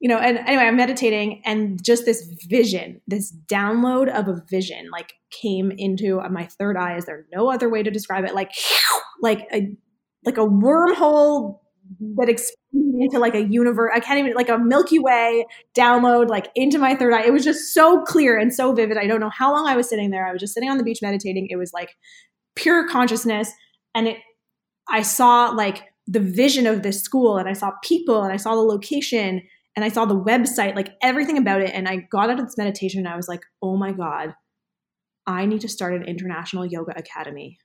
you know, and anyway, I'm meditating and just this vision, this download of a vision like came into my third eye. Is there no other way to describe it? Like, like a, like a wormhole that expanded into like a universe. I can't even like a Milky Way download like into my third eye. It was just so clear and so vivid. I don't know how long I was sitting there. I was just sitting on the beach meditating. It was like pure consciousness. And it, I saw like the vision of this school and I saw people and I saw the location and I saw the website, like everything about it. And I got out of this meditation and I was like, oh my God, I need to start an international yoga academy.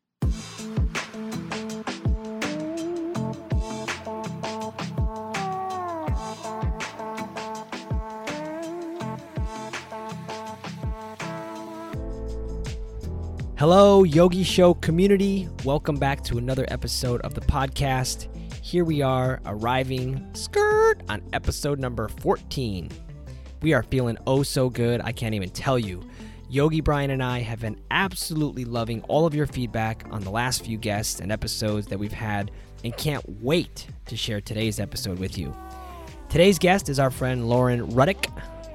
Hello, Yogi Show community. Welcome back to another episode of the podcast. Here we are arriving skirt on episode number 14. We are feeling oh so good, I can't even tell you. Yogi Bryan and I have been absolutely loving all of your feedback on the last few guests and episodes that we've had and can't wait to share today's episode with you. Today's guest is our friend Lauren Rudick.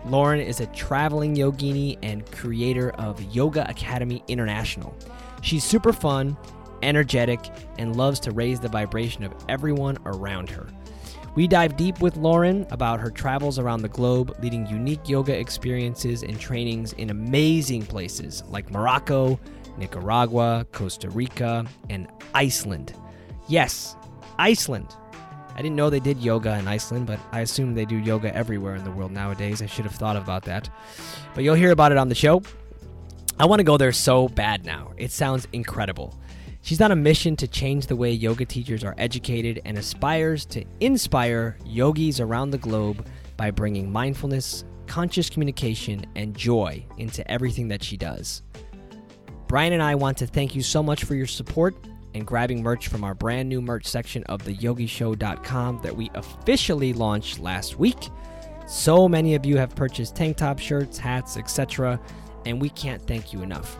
Lauren is a traveling yogini and creator of Yoga Academy International. She's super fun, energetic, and loves to raise the vibration of everyone around her. We dive deep with Lauren about her travels around the globe, leading unique yoga experiences and trainings in amazing places like Morocco, Nicaragua, Costa Rica, and Iceland. Yes, Iceland. I didn't know they did yoga in Iceland, but I assume they do yoga everywhere in the world nowadays. I should have thought about that. But you'll hear about it on the show. I want to go there so bad now. It sounds incredible. She's on a mission to change the way yoga teachers are educated and aspires to inspire yogis around the globe by bringing mindfulness, conscious communication, and joy into everything that she does. Bryan and I want to thank you so much for your support and grabbing merch from our brand new merch section of theyogishow.com that we officially launched last week. So many of you have purchased tank top shirts, hats, etc., and we can't thank you enough.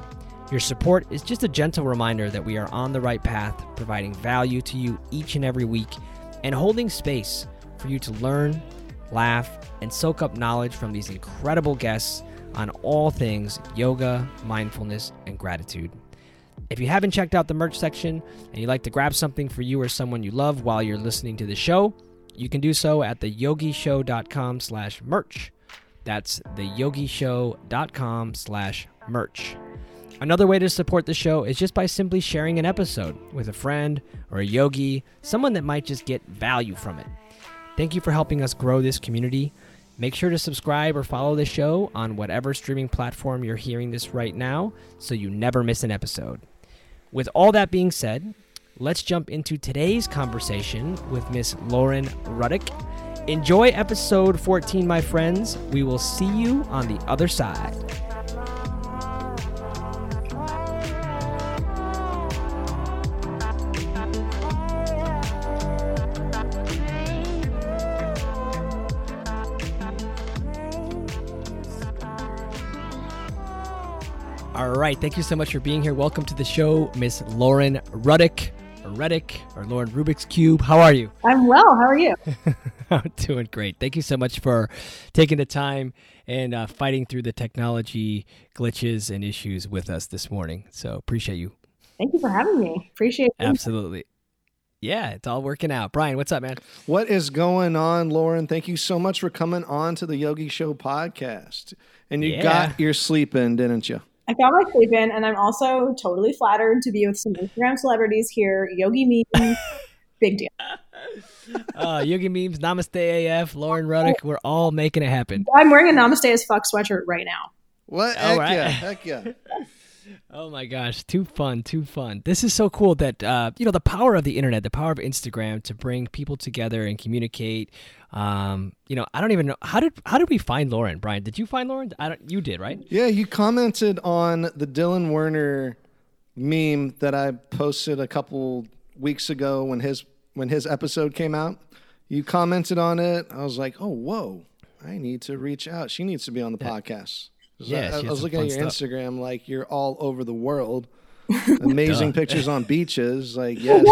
Your support is just a gentle reminder that we are on the right path, providing value to you each and every week and holding space for you to learn, laugh, and soak up knowledge from these incredible guests on all things yoga, mindfulness, and gratitude. If you haven't checked out the merch section and you'd like to grab something for you or someone you love while you're listening to the show, you can do so at theyogishow.com slash merch. That's theyogishow.com slash merch. Another way to support the show is just by simply sharing an episode with a friend or a yogi, someone that might just get value from it. Thank you for helping us grow this community. Make sure to subscribe or follow the show on whatever streaming platform you're hearing this right now so you never miss an episode. With all that being said, let's jump into today's conversation with Miss Lauren Rudick. Enjoy episode 14, my friends. We will see you on the other side. All right. Thank you so much for being here. Welcome to the show, Miss Lauren Rudick, or Reddick, or Lauren Rubik's Cube. How are you? I'm well. How are you? I'm doing great. Thank you so much for taking the time and uh, fighting through the technology glitches and issues with us this morning. So appreciate you. Thank you for having me. Appreciate it. Absolutely. Yeah, it's all working out. Bryan, what's up, man? What is going on, Lauren? Thank you so much for coming on to the Yogi Show podcast. And you Yeah. got your sleep in, didn't you? I got my sleep in, and I'm also totally flattered to be with some Instagram celebrities here. Yogi memes, big deal. Uh, Yogi Memes, Namaste AF, Lauren Rudick. We're all making it happen. I'm wearing a Namaste as fuck sweatshirt right now. What? All Heck right. yeah. Heck yeah. Oh my gosh, too fun, too fun. This is so cool that uh, you know the power of the internet, the power of Instagram to bring people together and communicate. Um, you know, I don't even know how did how did we find Lauren? Bryan, did you find Lauren? I don't. You did, right? Yeah, you commented on the Dylan Werner meme that I posted a couple weeks ago when his when his episode came out. You commented on it. I was like, "Oh, whoa. I need to reach out. She needs to be on the podcast." 'Cause Yeah, I, I was looking at your stuff. Instagram like you're all over the world. Amazing pictures on beaches. Like, yes.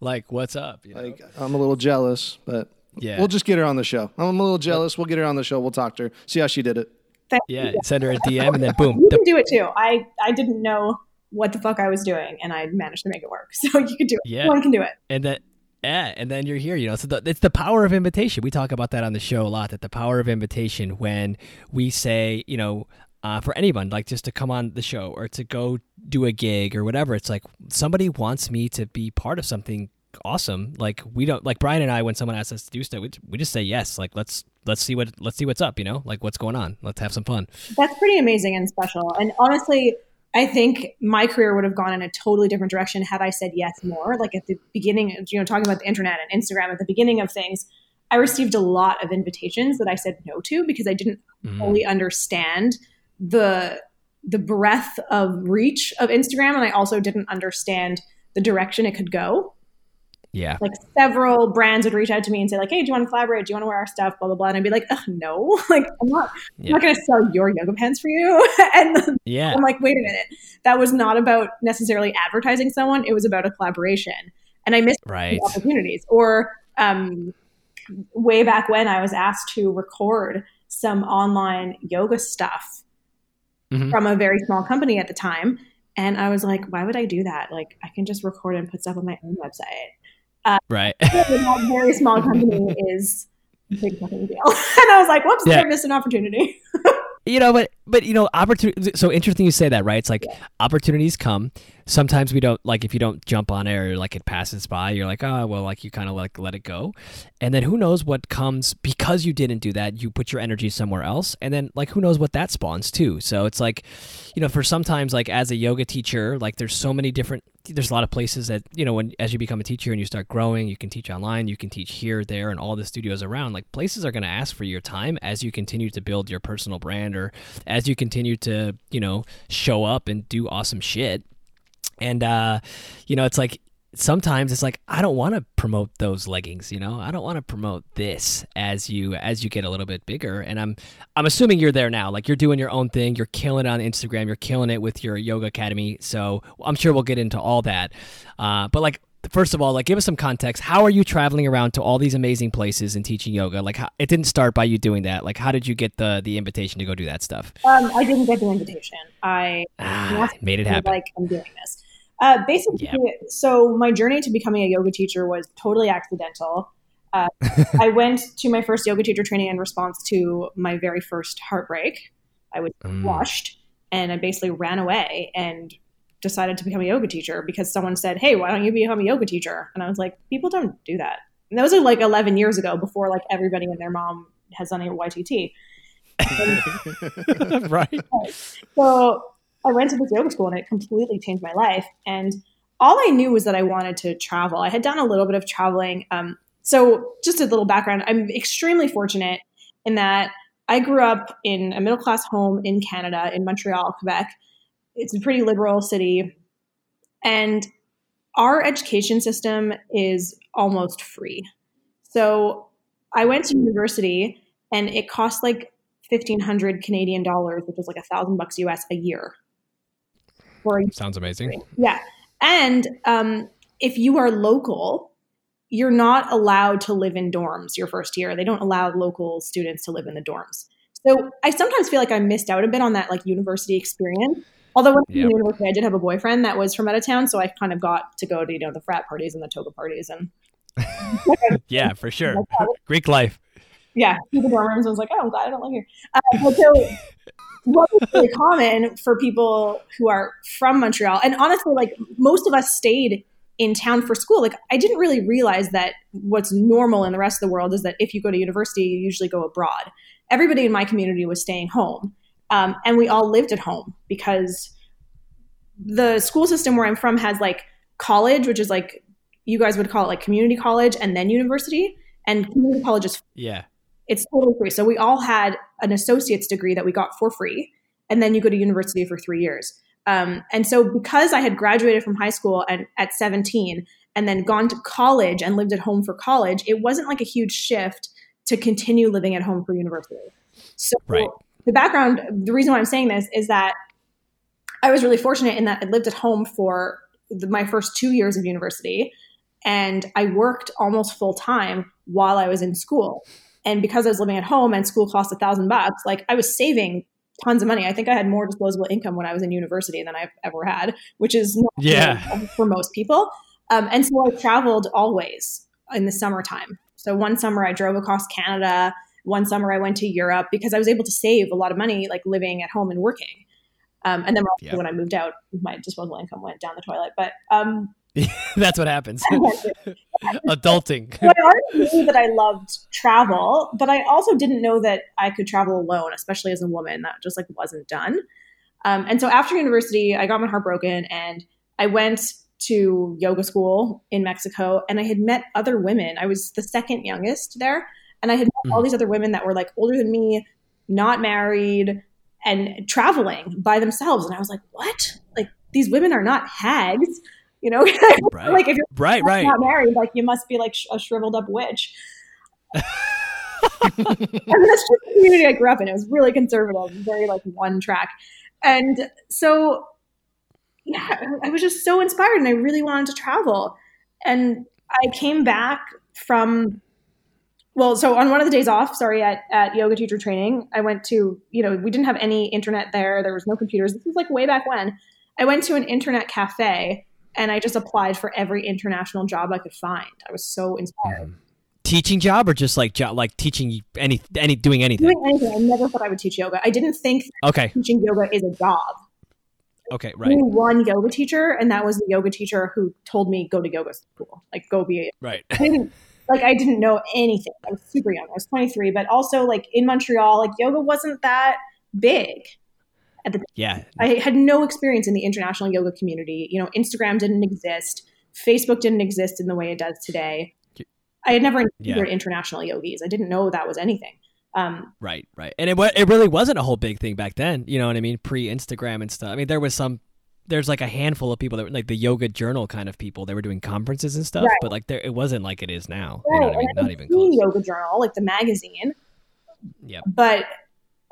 like, what's up? You know? Like I'm a little jealous, but Yeah. We'll just get her on the show. I'm a little jealous. We'll get her on the show. We'll talk to her. See how she did it. Thank yeah. you. Send her a DM and then boom. You can do it too. I I didn't know what the fuck I was doing, and I managed to make it work. So you can do it. Yeah. Anyone can do it. and then yeah, and then you're here, you know. So the, it's the power of invitation. We talk about that on the show a lot. That the power of invitation when we say, you know, uh, for anyone, like just to come on the show or to go do a gig or whatever. It's like somebody wants me to be part of something awesome. Like we don't like Bryan and I when someone asks us to do stuff, we, we just say yes. Like let's let's see what let's see what's up. You know, like what's going on. Let's have some fun. That's pretty amazing and special. And honestly, I think my career would have gone in a totally different direction had I said yes more. Like at the beginning, you know, talking about the internet and Instagram at the beginning of things, I received a lot of invitations that I said no to because I didn't Mm. fully understand the the breadth of reach of Instagram, and I also didn't understand the direction it could go. Yeah. Like several brands would reach out to me and say, like, "Hey, do you want to collaborate? Do you want to wear our stuff?" Blah blah blah, and I'd be like, Ugh, "No, like I'm not, I'm Yeah. not going to sell your yoga pants for you." and Yeah. I'm like, "Wait a minute, that was not about necessarily advertising someone; it was about a collaboration." And I missed Right. opportunities. Or um, way back when I was asked to record some online yoga stuff Mhm. from a very small company at the time. And I was like, why would I do that? Like, I can just record and put stuff on my own website. Uh, right. that very small company is a big fucking deal. and I was like, whoops, Yeah. I missed an opportunity. you know but but you know opportunity so interesting you say that right? It's like opportunities come. Sometimes we don't like if you don't jump on it or like it passes by you're like oh well like you kind of like let it go. And then who knows what comes because you didn't do that you put your energy somewhere else and then like who knows what that spawns too. So it's like you know for sometimes like as a yoga teacher like there's so many different there's a lot of places that you know when as you become a teacher and you start growing you can teach online you can teach here there and all the studios around like places are going to ask for your time as you continue to build your personal brand or as you continue to you know show up and do awesome shit. And uh you know it's like sometimes it's like i don't want to promote those leggings you know? I don't want to promote this as you as you get a little bit bigger. And i'm i'm assuming you're there now. Like you're doing your own thing. You're killing it on instagram. You're killing it with your yoga academy. So i'm sure we'll get into all that. Uh but like first of all like give us some context how are you traveling around to all these amazing places and teaching yoga like how, it didn't start by you doing that like how did you get the the invitation to go do that stuff Um, I didn't get the invitation. I ah, made it happen like I'm doing this. Uh, basically, so my journey to becoming a yoga teacher was totally accidental. Uh, I went to my first yoga teacher training in response to my very first heartbreak. I was Mm. flushed, and I basically ran away and decided to become a yoga teacher because someone said, "Hey, why don't you become a yoga teacher?" And I was like, "People don't do that." And that was like 11 years ago, before like everybody and their mom has done a YTT. right So I went to this yoga school and it completely changed my life. And all I knew was that I wanted to travel. I had done a little bit of traveling. Um, so just a little background I'm extremely fortunate in that I grew up in a middle class home in Canada, in Montreal, Quebec. It's a pretty liberal city. And our education system is almost free. So I went to university and it cost like 1500 Canadian dollars, which is like a thousand bucks US a year. For a sounds amazing yeah. And um, if you are local, you're not allowed to live in dorms your first year. They don't allow local students to live in the dorms. So I sometimes feel like I missed out a bit on that like university experience. Although when I Yep. in university, I did have a boyfriend that was from out of town, so I kind of got to go to you know the frat parties and the toga parties and yeah for sure greek life yeah, the dorm rooms. I was like, oh, I'm glad I don't live here. Uh, but so, what was really common for people who are from Montreal, and honestly, like most of us stayed in town for school. Like, I didn't really realize that what's normal in the rest of the world is that if you go to university, you usually go abroad. Everybody in my community was staying home, um, and we all lived at home because the school system where I'm from has like college, which is like you guys would call it like community college, and then university. And community college is yeah it's totally free. So we all had an associate's degree that we got for free, and then you go to university for three years. Um, and so because I had graduated from high school and at 17 and then gone to college and lived at home for college, it wasn't like a huge shift to continue living at home for university. So Right. The background, the reason why I'm saying this is that I was really fortunate in that I lived at home for the, my first two years of university. and I worked almost full time while I was in school. And because I was living at home and school cost a thousand bucks, like I was saving tons of money. I think I had more disposable income when I was in university than I've ever had, which is not Yeah. for most people. Um, and so I traveled always in the summertime. So one summer I drove across Canada. One summer I went to Europe because I was able to save a lot of money, like living at home and working. Um, and then Yeah. when I moved out, my disposable income went down the toilet. But um, That's what happens. Adulting. so I already knew that I loved travel, but I also didn't know that I could travel alone, especially as a woman. That just like wasn't done. Um, and so after university, I got my heart broken, and I went to yoga school in Mexico, and I had met other women. I was the second youngest there, and I had met all hmm. these other women that were like older than me, not married, and traveling by themselves. And I was like, what? Like these women are not hags, you know? Right. like if you're Right, right. not married, like you must be like sh- a shriveled up witch. and that's just the community I grew up in. It was really conservative, very like one track. And so, yeah, I was just so inspired and I really wanted to travel. And I came back from, well, so on one of the days off, sorry, at, at yoga teacher training, I went to, you know, we didn't have any internet there. There was no computers. This was like way back when. I went to an internet cafe and I just applied for every international job I could find. I was so inspired. Mm-hmm. Teaching job or just like job, like teaching any any doing anything. Doing anything, I never thought I would teach yoga. I didn't think Okay. teaching yoga is a job. Okay. Right. knew one yoga teacher, and that was the yoga teacher who told me go to yoga school, like go be. Right. Like I didn't know anything. I was super young. I was 23, but also like in Montreal, like yoga wasn't that big. at the Yeah. I had no experience in the international yoga community. You know, Instagram didn't exist, Facebook didn't exist in the way it does today. I had never encountered international yogis. I didn't know that was anything. Um, Right, right. And it it really wasn't a whole big thing back then. You know what I mean? Pre Instagram and stuff. I mean, there was some. There's like a handful of people that were like the yoga journal kind of people. They were doing conferences and stuff, Right. but like there, it wasn't like it is now. You know what I mean? Not even close. Yoga Journal, like the magazine. yeah But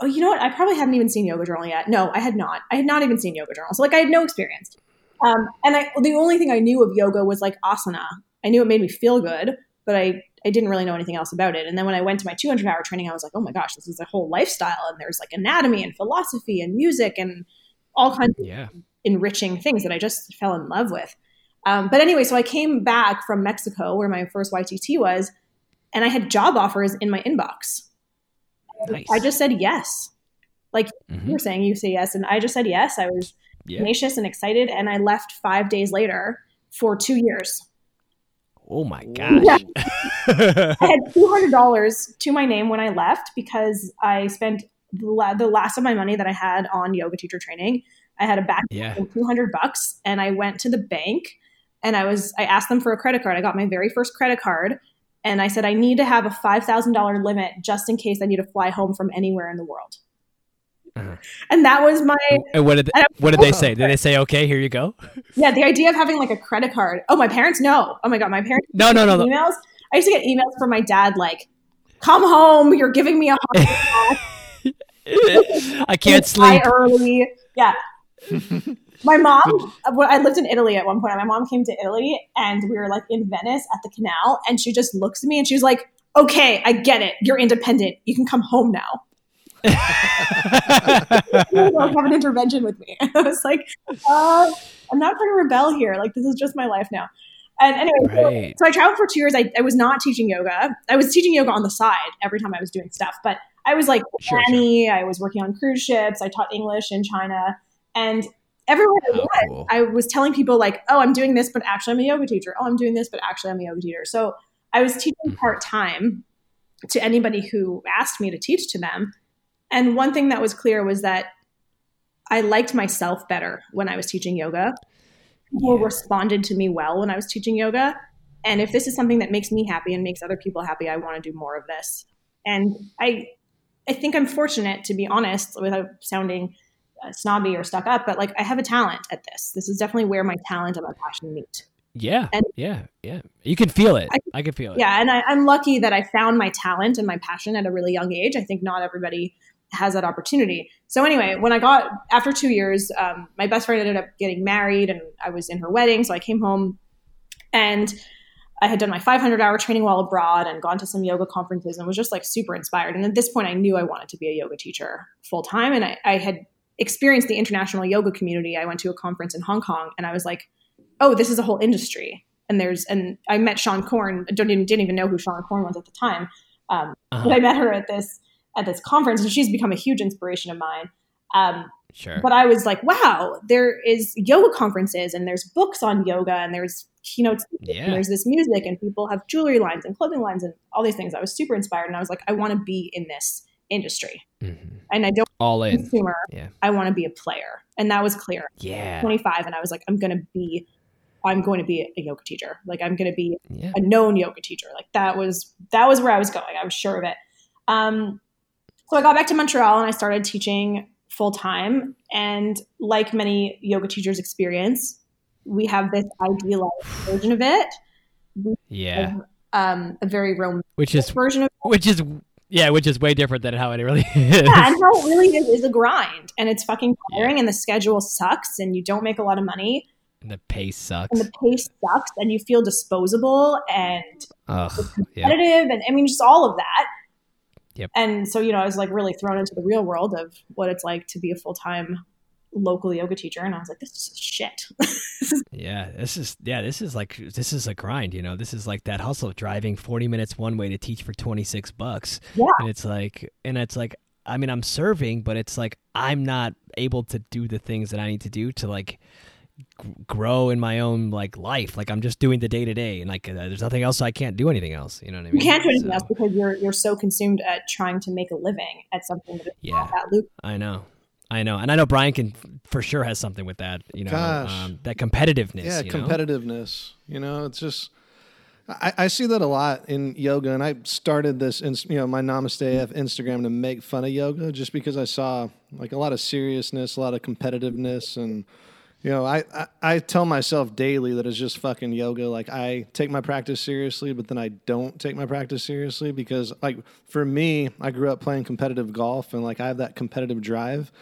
oh, you know what? I probably haven't even seen Yoga Journal yet. No, I had not. I had not even seen Yoga Journal. So like I had no experience. Um, and I the only thing I knew of yoga was like asana. I knew it made me feel good, but I I didn't really know anything else about it. And then when I went to my 200 hour training, I was like, oh my gosh, this is a whole lifestyle, and there's like anatomy and philosophy and music and all kinds of Yeah. Enriching things that I just fell in love with. Um, but anyway, so I came back from Mexico, where my first YTT was, and I had job offers in my inbox. Nice. I just said yes. Like Mhm. you were saying, you say yes, and I just said yes. I was Yeah. tenacious and excited, and I left five days later for two years. Oh my Yeah. gosh. I had two hundred dollars to my name when I left because I spent the last of my money that I had on yoga teacher training. I had a back yeah. and 200 bucks and I went to the bank and I was I asked them for a credit card. I got my very first credit card and I said I need to have a $5,000 limit just in case I need to fly home from anywhere in the world. Uh-huh. And that was my And what did don't- what did they say? Did they say okay? Here you go. yeah, the idea of having like a credit card. Oh, my parents know. Oh my god, my parents No, no, no. no. emails. I used to get emails from my dad like come home, you're giving me a heart attack. I can't sleep. early. Yeah. My mom, I lived in Italy at one point. My mom came to Italy and we were like in Venice at the canal, and she just looks at me and she's like, "Okay, I get it. You're independent. You can come home now. Have an intervention with me." I was like, uh, "I'm not going to rebel here. Like this is just my life now." And anyway, so- Right. so I traveled for two years. I, I was not teaching yoga. I was teaching yoga on the side every time I was doing stuff, but I was like Sure, nanny. I was working on cruise ships. I taught English in China, and everywhere I Oh, went, cool. I was telling people like, "Oh, I'm doing this, but actually I'm a yoga teacher. Oh, I'm doing this, but actually I'm a yoga teacher." So I was teaching Mhm. part time to anybody who asked me to teach to them. And one thing that was clear was that I liked myself better when I was teaching yoga. People Yeah. responded to me well when I was teaching yoga. And if this is something that makes me happy and makes other people happy, I want to do more of this. And I, I think I'm fortunate to be honest, without sounding snobby or stuck up, but like I have a talent at this. This is definitely where my talent and my passion meet. Yeah. And- yeah. Yeah. You can feel it. I- I, can feel it. Yeah, and I, I'm lucky that I found my talent and my passion at a really young age. I think not everybody has that opportunity. So anyway, when I got after two years, um, my best friend ended up getting married, and I was in her wedding. So I came home, and I had done my 500 hour training while abroad and gone to some yoga conferences and was just like super inspired. And at this point, I knew I wanted to be a yoga teacher full time. And I, I had experienced the international yoga community. I went to a conference in Hong Kong and I was like, oh, this is a whole industry. And there's, and I met Seane Corn. I don't even, didn't even know who Seane Corn was at the time. Um, uh-huh. But I met her at this, at this conference and she's become a huge inspiration of mine. Um, Sure. But I was like, wow, there is yoga conferences and there's books on yoga and there's keynotes yeah. and there's this music and people have jewelry lines and clothing lines and all these things. I was super inspired and I was like, I want to be in this industry. Mm-hmm. And I don't all in consumer. Yeah. I want to be a player. And that was clear. Yeah. 25 and I was like, I'm going to be I'm going to be a yoga teacher. Like I'm going to be yeah. a known yoga teacher. Like that was that was where I was going. I was sure of it. Um, so I got back to Montreal and I started teaching full time. And like many yoga teachers experience, we have this idealized version of it. Yeah. Of, um, a very romantic which is version of which is yeah, which is way different than how it really is. Yeah, and how it really is is a grind, and it's fucking tiring, yeah. and the schedule sucks, and you don't make a lot of money. And the pace sucks. And the pace sucks, and you feel disposable and Ugh, competitive, yeah. and I mean, just all of that. Yep. And so, you know, I was like really thrown into the real world of what it's like to be a full time local yoga teacher. And I was like, this is shit. yeah. This is, yeah, this is like, this is a grind, you know, this is like that hustle of driving 40 minutes one way to teach for 26 bucks. Yeah. And it's like, and it's like, I mean, I'm serving, but it's like, I'm not able to do the things that I need to do to like, grow in my own like life like i'm just doing the day to day and like uh, there's nothing else i can't do anything else you know what i mean you can't do anything so, else because you're you're so consumed at trying to make a living at something that is yeah that loop i know I know, and I know Bryan can for sure has something with that. You know, um, that competitiveness. Yeah, you competitiveness. Know? You know, it's just I, I, see that a lot in yoga, and I started this, in, you know, my Namaste F Instagram to make fun of yoga, just because I saw like a lot of seriousness, a lot of competitiveness, and you know, I, I, I tell myself daily that it's just fucking yoga. Like I take my practice seriously, but then I don't take my practice seriously because like for me, I grew up playing competitive golf and like I have that competitive drive.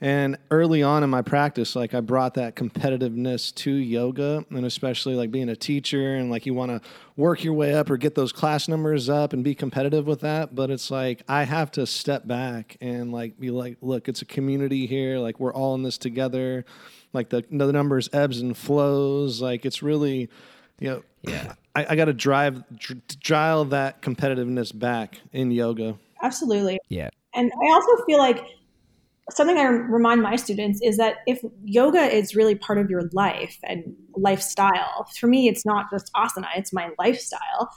And early on in my practice, like I brought that competitiveness to yoga and especially like being a teacher and like you want to work your way up or get those class numbers up and be competitive with that. But it's like I have to step back and like be like, look, it's a community here. Like we're all in this together like the the numbers ebbs and flows. Like it's really, you know, yeah. I, I got to drive dial that competitiveness back in yoga. Absolutely. Yeah. And I also feel like something I remind my students is that if yoga is really part of your life and lifestyle, for me, it's not just asana; it's my lifestyle.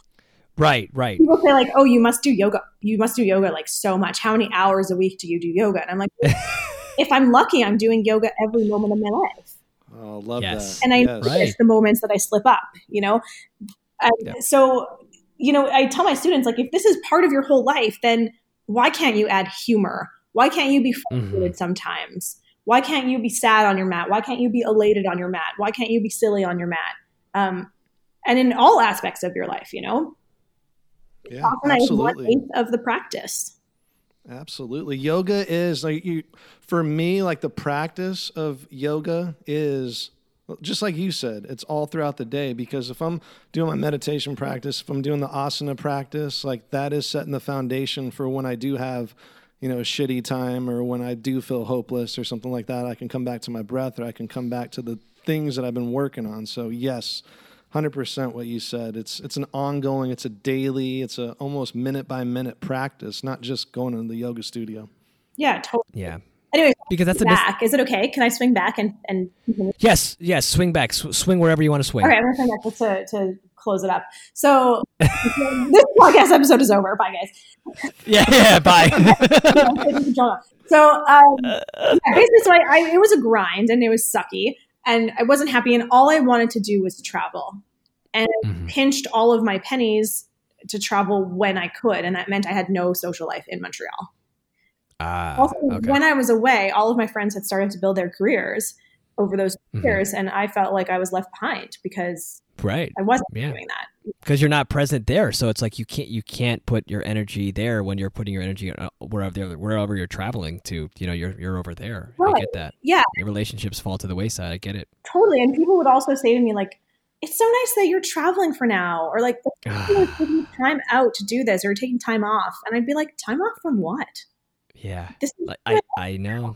Right, right. People say like, "Oh, you must do yoga. You must do yoga like so much. How many hours a week do you do yoga?" And I'm like, if I'm lucky, I'm doing yoga every moment of my life. Oh, love yes. that. And I yes. right. the moments that I slip up, you know? yep. So, you know, I tell my students, like, if this is part of your whole life, then why can't you add humor? Why can't you be frustrated mm-hmm. sometimes? Why can't you be sad on your mat? Why can't you be elated on your mat? Why can't you be silly on your mat? Um, and in all aspects of your life, you know? Yeah, Often absolutely. one eighth of the practice. Absolutely. Yoga is like you for me like the practice of yoga is just like you said, it's all throughout the day because if I'm doing my meditation practice, if I'm doing the asana practice, like that is setting the foundation for when I do have, you know, a shitty time or when I do feel hopeless or something like that, I can come back to my breath or I can come back to the things that I've been working on. So, yes, hundred percent what you said. It's it's an ongoing, it's a daily, it's a almost minute by minute practice, not just going to the yoga studio. Yeah, totally. Yeah. Anyway, because that's back. a is it okay? Can I swing back and and? Yes, yes. Swing back. Sw- swing wherever you want to swing. All right, I'm gonna swing back to, to close it up. So this podcast episode is over. Bye, guys. Yeah, yeah. Bye. so um, yeah, basically, so I, I, it was a grind and it was sucky and I wasn't happy. And all I wanted to do was travel, and mm-hmm. pinched all of my pennies to travel when I could, and that meant I had no social life in Montreal. Ah, also, okay. when I was away, all of my friends had started to build their careers over those mm-hmm. years, and I felt like I was left behind because right, I wasn't yeah. doing that because you're not present there. So it's like you can't you can't put your energy there when you're putting your energy uh, wherever wherever you're traveling to. You know, you're you're over there. Right. I get that. Yeah, your relationships fall to the wayside. I get it totally. And people would also say to me like, it's so nice that you're traveling for now, or like you're taking time out to do this, or taking time off. And I'd be like, time off from what? yeah. This Like, I I know.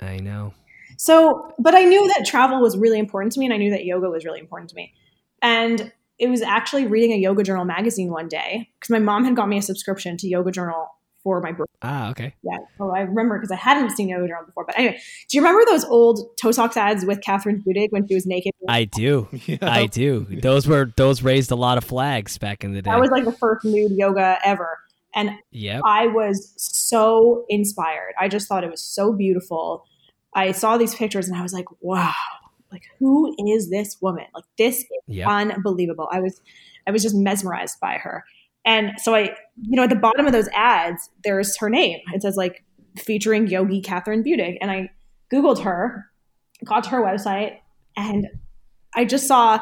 I know. So, but I knew that travel was really important to me, and I knew that yoga was really important to me. And it was actually reading a Yoga Journal magazine one day because my mom had got me a subscription to Yoga Journal for my birthday. Ah, okay. Yeah, so I remember because I hadn't seen Yoga Journal before. But anyway, do you remember those old toe socks ads with Kathryn Budig when she was naked? I do. Yeah. I do. Those were those raised a lot of flags back in the day. that was like the first nude yoga ever, and yep. I was so inspired. I just thought it was so beautiful. I saw these pictures and I was like, wow, like who is this woman? Like this is Yep. unbelievable. I was I was just mesmerized by her. And so I, you know, at the bottom of those ads, there's her name. It says like featuring Yogi Kathryn Budig. And I Googled her, got to her website, and I just saw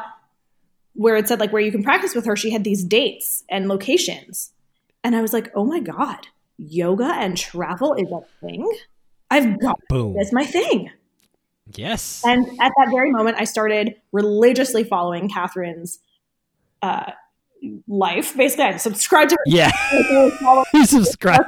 where it said like where you can practice with her, she had these dates and locations. And I was like, oh my God, yoga and travel is a thing? I've got Boom. that's my thing. Yes. And at that very moment, I started religiously following Kathryn's uh, life. Basically, I subscribed to her. Yeah. you subscribe.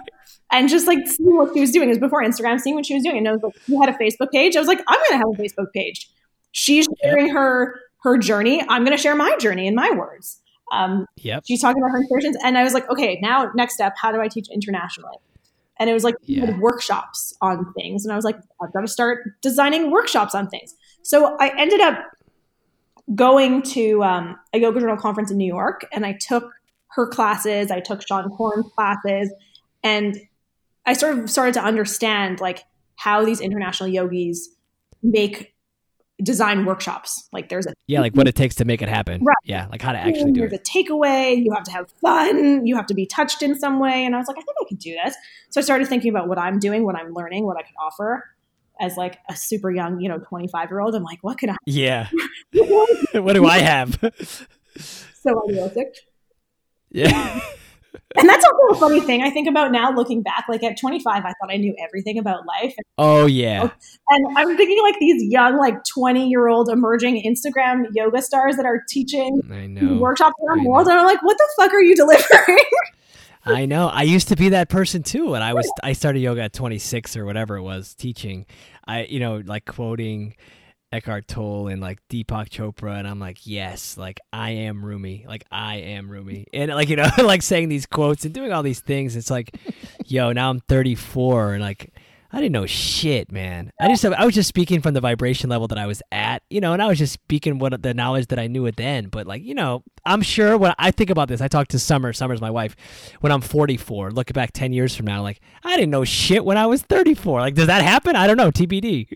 and just like seeing what she was doing. It was before Instagram, seeing what she was doing. And I was like, she had a Facebook page. I was like, I'm going to have a Facebook page. She's sharing her her journey. I'm going to share my journey in my words. Um, Yep. she's talking about her inspirations, and I was like, okay, now next step, how do I teach internationally? And it was like Yeah. workshops on things, and I was like, I've got to start designing workshops on things. So I ended up going to um, a yoga journal conference in New York, and I took her classes. I took Seane Corn's classes, and I sort of started to understand like how these international yogis make design workshops. Like there's a Yeah, like what it takes to make it happen. Right. Yeah, like how to actually do there's it. a takeaway. You have to have fun. You have to be touched in some way. And I was like, I think I could do this. So I started thinking about what I'm doing, what I'm learning, what I could offer as like a super young, you know, 25 year old. I'm like, what could I? Yeah. what do I have? so idealistic. yeah. And that's also a funny thing I think about now looking back. Like at 25, I thought I knew everything about life. Oh yeah. And I'm thinking like these young, like 20 year old emerging Instagram yoga stars that are teaching I know. workshops around the world. And I'm like, what the fuck are you delivering? I know. I used to be that person too when I was I started yoga at 26 or whatever it was teaching. I you know like quoting Eckhart Tolle and like Deepak Chopra and I'm like, "Yes, like I am Rumi. Like I am Rumi." And like you know, like saying these quotes and doing all these things. It's like, yo, now I'm 34 and like I didn't know shit, man. I just I was just speaking from the vibration level that I was at, you know, and I was just speaking what the knowledge that I knew it then. But like, you know, I'm sure when I think about this, I talked to Summer, Summer's my wife, when I'm 44, looking back 10 years from now, like I didn't know shit when I was 34. Like, does that happen? I don't know. TBD.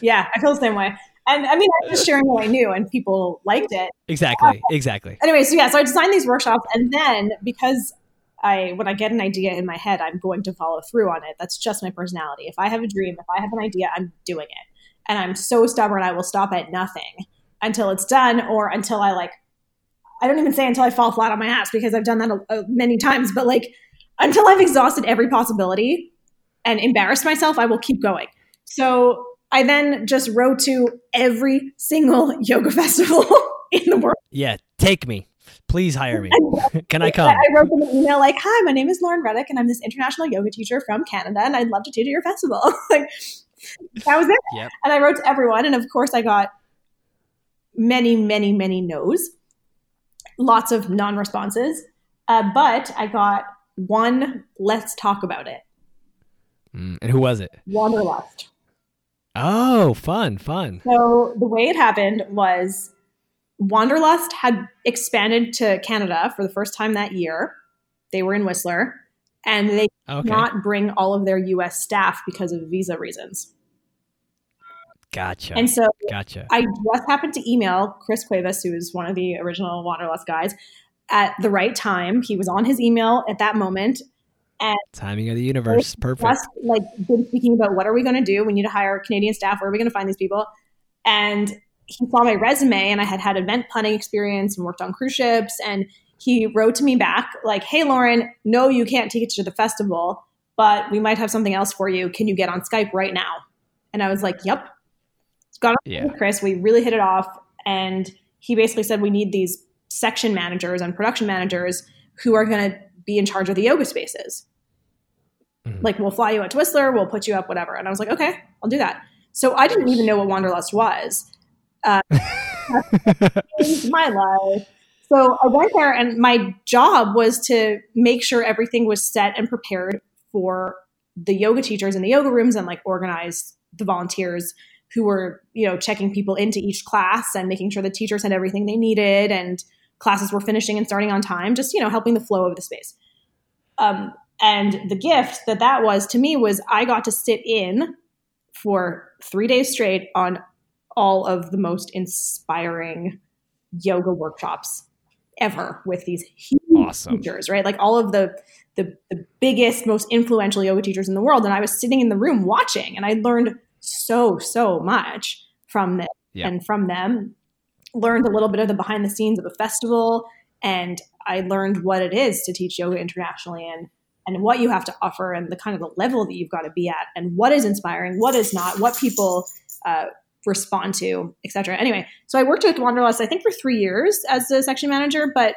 yeah, I feel the same way. And I mean, I was just uh, sharing what I knew and people liked it. Exactly. Um, exactly. Anyway, so yeah, so I designed these workshops. And then because I, when I get an idea in my head, I'm going to follow through on it. That's just my personality. If I have a dream, if I have an idea, I'm doing it. And I'm so stubborn, I will stop at nothing until it's done or until I like, I don't even say until I fall flat on my ass because I've done that a, a, many times, but like until I've exhausted every possibility and embarrassed myself, I will keep going. So I then just wrote to every single yoga festival in the world. Yeah. Take me. Please hire me. Can I come? I wrote them an email like, "Hi, my name is Lauren Reddick, and I'm this international yoga teacher from Canada, and I'd love to teach at your festival." like that was it. Yep. And I wrote to everyone, and of course, I got many, many, many no's, lots of non-responses, uh, but I got one. Let's talk about it. Mm, and who was it? Wanderlust. Oh, fun, fun. So the way it happened was Wanderlust had expanded to Canada for the first time that year. They were in Whistler, and they Okay. did not bring all of their U.S. staff because of visa reasons. Gotcha. And so gotcha. I just happened to email Chris Cuevas, who is one of the original Wanderlust guys, at the right time. He was on his email at that moment, Timing of the universe. Perfect. just like been speaking about what are we going to do? We need to hire Canadian staff. Where are we going to find these people? And he saw my resume, and I had had event planning experience and worked on cruise ships. And he wrote to me back like, "Hey, Lauren, no, you can't take it to the festival, but we might have something else for you. Can you get on Skype right now?" And I was like, "Yep." Got on Yeah. with Chris. We really hit it off, and he basically said we need these section managers and production managers who are going to be in charge of the yoga spaces. Mhm. Like we'll fly you out to Whistler, we'll put you up, whatever. And I was like, okay, I'll do that. So I didn't even know what Wanderlust was. Uh, changed my life. So I went there, and my job was to make sure everything was set and prepared for the yoga teachers in the yoga rooms, and like organize the volunteers who were, you know, checking people into each class and making sure the teachers had everything they needed, and classes were finishing and starting on time. Just you know, helping the flow of the space. Um, and the gift that that was to me was I got to sit in for three days straight on all of the most inspiring yoga workshops ever with these huge Awesome. teachers, right? Like all of the, the the biggest, most influential yoga teachers in the world. And I was sitting in the room watching, and I learned so so much from them Yeah. and from them. Learned a little bit of the behind the scenes of a festival, and I learned what it is to teach yoga internationally and and what you have to offer and the kind of the level that you've got to be at and what is inspiring, what is not, what people uh, respond to, etc. Anyway, so I worked with Wanderlust I think for three years as a section manager, but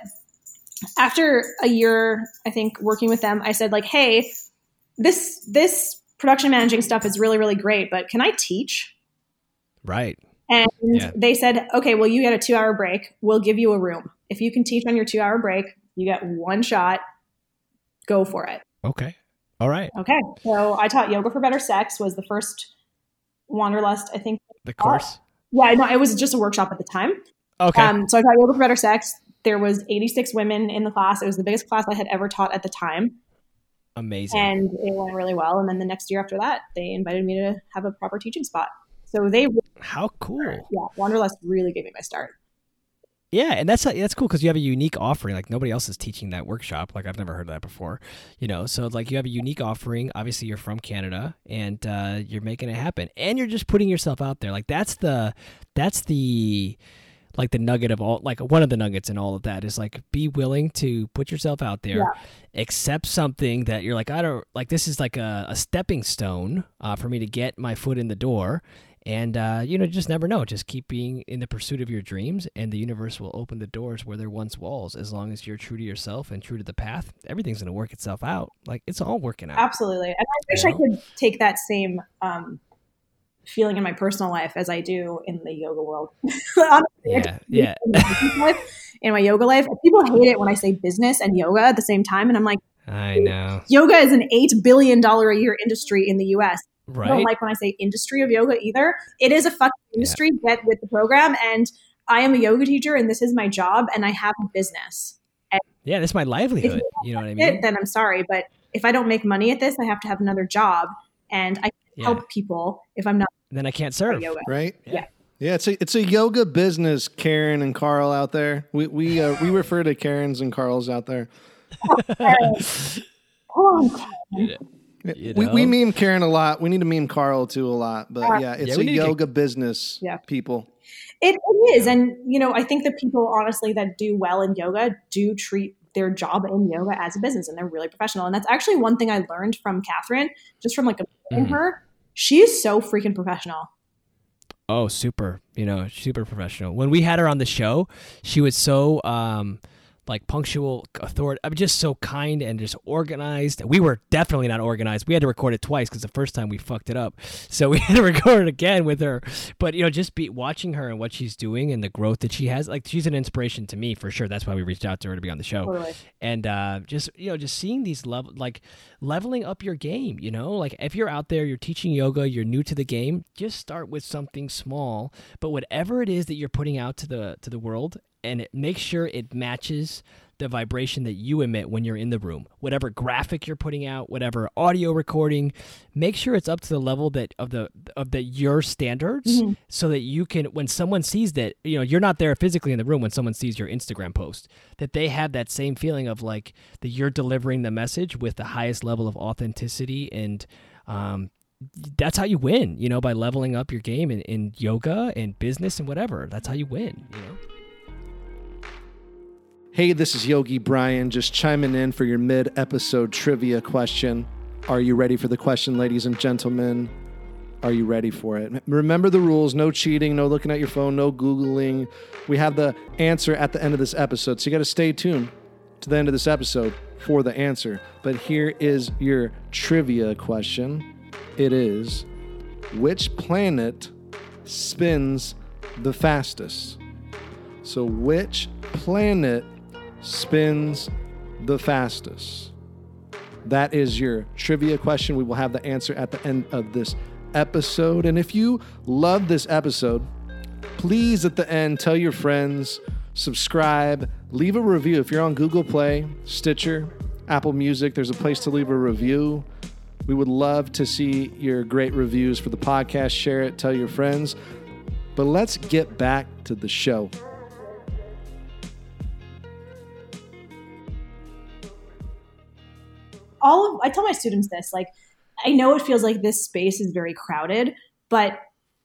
after a year, I think working with them, I said like, hey, this this production managing stuff is really really great, but can I teach? Right. And Yeah. they said, okay, well, you get a two hour break. We'll give you a room. If you can teach on your two hour break, you get one shot. Go for it. Okay. All right. Okay. So I taught Yoga for Better Sex was the first Wanderlust, I think. The course. Yeah, no, it was just a workshop at the time. Okay. Um, so I taught Yoga for Better Sex. There was 86 women in the class. It was the biggest class I had ever taught at the time. Amazing. And it went really well. And then the next year after that, they invited me to have a proper teaching spot. So they, How cool. yeah, Wanderlust really gave me my start. Yeah, and that's that's cool because you have a unique offering. Like nobody else is teaching that workshop. Like I've never heard of that before. You know, so like you have a unique offering. Obviously, you're from Canada, and uh, you're making it happen, and you're just putting yourself out there. Like that's the that's the like the nugget of all like one of the nuggets in all of that is like be willing to put yourself out there accept something that you're like i don't like this is like a, a stepping stone uh, for me to get my foot in the door and uh, you know just never know just keep being in the pursuit of your dreams and the universe will open the doors where there once walls as long as you're true to yourself and true to the path everything's going to work itself out like it's all working out Absolutely. And I wish You I could take that same um, feeling in my personal life as I do in the yoga world. Honestly, yeah yeah in my business life- in my yoga life. People hate it when I say business and yoga at the same time. And I'm like, i know yoga is an $8 billion a year industry in the US. I don't right like when I say industry of yoga either. It is a fucking industry. Get with the program. And I am a yoga teacher and this is my job and I have a business. yeah this is my livelihood you know what i It, mean then I'm sorry. But if I don't make money at this, I have to have another job. And I can yeah help people if I'm not then i can't serve yoga. right? Yeah. Yeah, it's a it's a yoga business, Karen and Carl out there. We we uh, we refer to Karens and Carls out there. Oh, You We, we meme Karen a lot. We need to meme Carl too a lot. But yeah, it's Yeah, a we need to yoga business. Yeah. people. It, it is. And, you know, I think the people, honestly, that do well in yoga do treat their job in yoga as a business and they're really professional. And that's actually one thing I learned from Kathryn, just from like observing Mhm. her. She is so freaking professional. Oh, super, you know, super professional. When we had her on the show, she was so um like punctual, authority. I'm just so kind and just organized. We were definitely not organized. We had to record it twice because the first time we fucked it up, so we had to record it again with her. But you know, just be watching her and what she's doing and the growth that she has. Like she's an inspiration to me for sure. That's why we reached out to her to be on the show Totally. and uh, just you know just seeing these level like leveling up your game you know like if you're out there you're teaching yoga you're new to the game just start with something small but whatever it is that you're putting out to the to the world and it, make sure it matches the vibration that you emit when you're in the room. Whatever graphic you're putting out whatever audio recording make sure it's up to the level that of the of the your standards Mhm. so that you can when someone sees that you know you're not there physically in the room when someone sees your instagram post that they have that same feeling of like that you're delivering the message with the highest level of authenticity and um, that's how you win you know by leveling up your game in, in yoga and business and whatever. That's how you win you know Hey, this is Yogi Bryan, just chiming in for your mid episode trivia question. Are you ready for the question, ladies and gentlemen? Are you ready for it? Remember the rules no cheating, no looking at your phone, no Googling. We have the answer at the end of this episode. So you got to stay tuned to the end of this episode for the answer. But here is your trivia question it is which planet spins the fastest? So, which planet spins the fastest? That is your trivia question. We will have the answer at the end of this episode. And if you love this episode, please at the end tell your friends, subscribe, leave a review. If you're on Google Play, Stitcher, Apple Music, there's a place to leave a review. We would love to see your great reviews for the podcast. Share it, tell your friends. But let's get back to the show. All of I tell my students this like I know it feels like this space is very crowded, but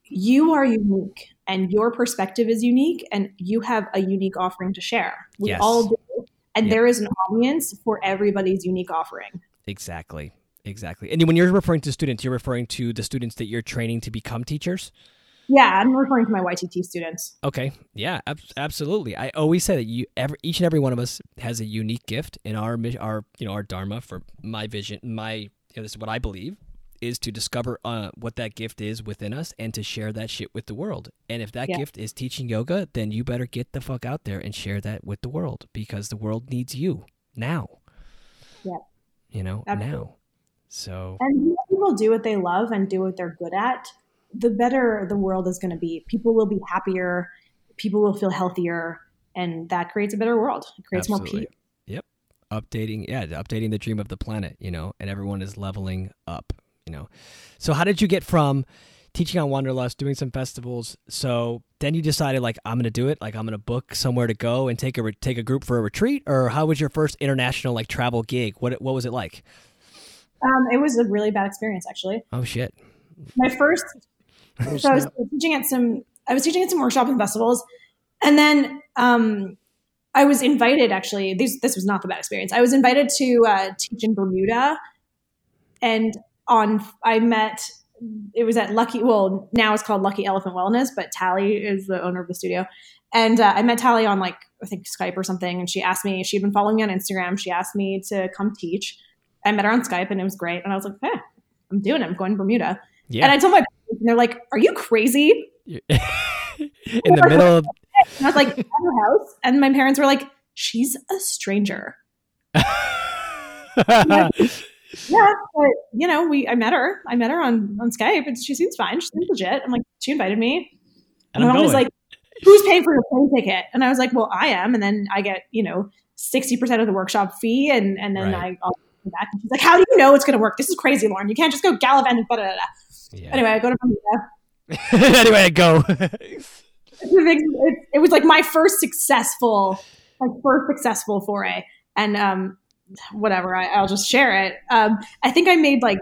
you are unique and your perspective is unique and you have a unique offering to share. We Yes. all do. And Yep. there is an audience for everybody's unique offering. Exactly. Exactly. And when you're referring to students, you're referring to the students that you're training to become teachers? Yeah, I'm referring to my YTT students. Okay. Yeah, ab- absolutely. I always say that you every, each and every one of us has a unique gift in our our you know our dharma for my vision, my you know, this is what I believe is to discover uh, what that gift is within us and to share that shit with the world. And if that Yeah. gift is teaching yoga, then you better get the fuck out there and share that with the world because the world needs you now. Yeah. You know, Absolutely. now. So And people do what they love and do what they're good at, the better the world is going to be. People will be happier, people will feel healthier, and that creates a better world. It creates more Absolutely. peace. Yep. Updating, yeah, updating the dream of the planet, you know, and everyone is leveling up, you know. So how did you get from teaching on Wanderlust, doing some festivals, so then you decided like I'm going to do it, like I'm going to book somewhere to go and take a re- take a group for a retreat or how was your first international like travel gig? What what was it like? Um, it was a really bad experience, actually. Oh shit. My first Oh, so I was teaching at some I was teaching at some workshops and festivals, and then um, I was invited. Actually, this this was not the bad experience. I was invited to uh, teach in Bermuda, and on I met. It was at Lucky. Well, now it's called Lucky Elephant Wellness, but Tally is the owner of the studio, and uh, I met Tally on like I think Skype or something, and she asked me. She'd been following me on Instagram. She asked me to come teach. I met her on Skype, and it was great. And I was like, "Hey, I'm doing it. I'm going to Bermuda." Yeah. And I told my and they're like, "Are you crazy?" in the middle of And I was like, "At her house," and my parents were like, "She's a stranger." Yeah, but you know, we I met her. I met her on on Skype, and she seems fine. She seems legit. I'm like, she invited me, and my I'm mom was going. like, "Who's paying for your plane ticket?" And I was like, "Well, I am." And then I get you know sixty percent of the workshop fee, and and then Right. I I'll back. And she's like, "How do you know it's going to work? This is crazy, Lauren. You can't just go gallivanting." Blah, blah, blah. Yeah. Anyway, I go to Bermuda. anyway, I go. It's a big- it, was like my first successful, like first successful foray, and um, whatever. I, I'll just share it. Um, I think I made like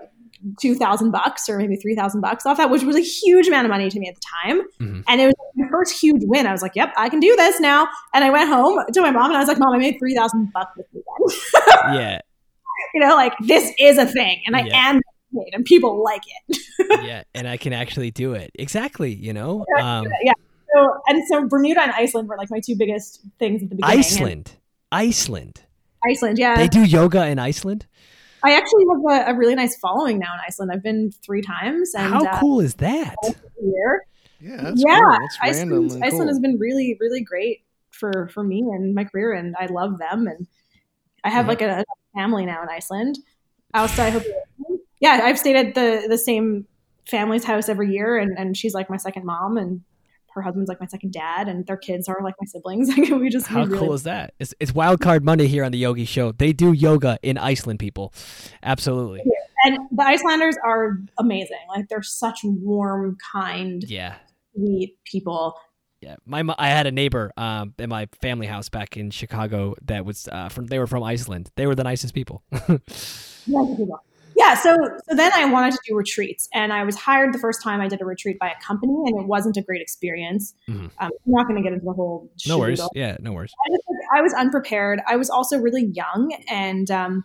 two thousand bucks or maybe three thousand bucks off that, which was a huge amount of money to me at the time. Mhm. And it was my first huge win. I was like, "Yep, I can do this now." And I went home to my mom and I was like, "Mom, I made three thousand bucks this weekend." yeah. you know, like this is a thing, and I Yeah. am paid, and people like it. Yeah, and I can actually do it. Exactly, you know. Um yeah. So, and so Bermuda and Iceland were like my two biggest things at the beginning. And Iceland. Iceland. Iceland, yeah. They do yoga in Iceland? I actually have a, a really nice following now in Iceland. I've been three times, and How uh, cool is that? year. Yeah, that's yeah, cool. That's Iceland, random Iceland cool. has been really, really great for for me and my career, and I love them. And I have Yeah. like a, a family now in Iceland. Outside, I hope you're listening. Yeah, I've stayed at the the same family's house every year, and and she's like my second mom, and her husband's like my second dad, and their kids are like my siblings. Like we just How really cool is that? It's, it's Wild Card Monday here on the Yogi Show. They do yoga in Iceland, people. Absolutely. and the Icelanders are amazing. Like they're such warm, kind, Yeah. sweet people. Yeah, my I had a neighbor um, in my family house back in Chicago that was uh, from. They were from Iceland. They were the nicest people. Yeah, people. Yeah, so so then I wanted to do retreats, and I was hired the first time I did a retreat by a company, and it wasn't a great experience. Mhm. Um, I'm not going to get into the whole. no worries. Yeah, no worries. I, just, I was unprepared. I was also really young, and um,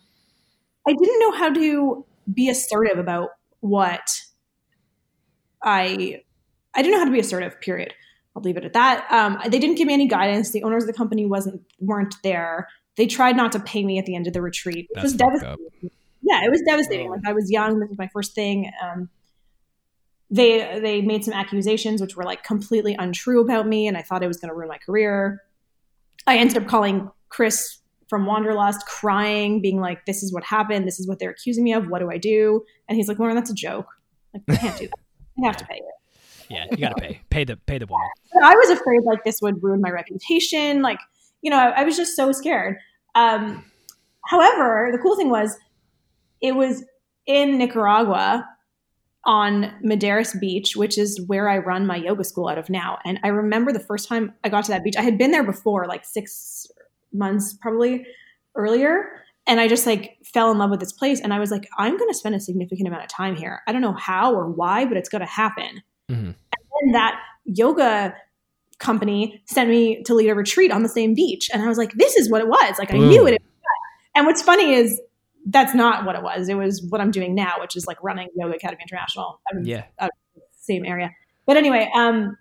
I didn't know how to be assertive about what I I didn't know how to be assertive. Period. I'll leave it at that. Um, they didn't give me any guidance. The owners of the company wasn't weren't there. They tried not to pay me at the end of the retreat, which That's was devastating. up. Yeah, it was devastating. Like I was young. This was my first thing. Um, they they made some accusations which were like completely untrue about me, and I thought it was going to ruin my career. I ended up calling Chris from Wanderlust, crying, being like, "This is what happened. This is what they're accusing me of. What do I do?" And he's like, "Lauren, that's a joke. Like, I can't do that. I have to pay it." Yeah, you gotta pay. Pay the pay the woman. I was afraid like this would ruin my reputation. Like, you know, I, I was just so scared. Um, however, the cool thing was it was in Nicaragua on Maderas Beach, which is where I run my yoga school out of now. And I remember the first time I got to that beach, I had been there before, like six months probably earlier. And I just like fell in love with this place. And I was like, I'm going to spend a significant amount of time here. I don't know how or why, but it's going to happen Mm-hmm. and that yoga company sent me to lead a retreat on the same beach and i was like this is what it was like i Boom. knew it and what's funny is that's not what it was. It was what i'm doing now which is like running yoga academy international I'm Yeah. same area. But anyway um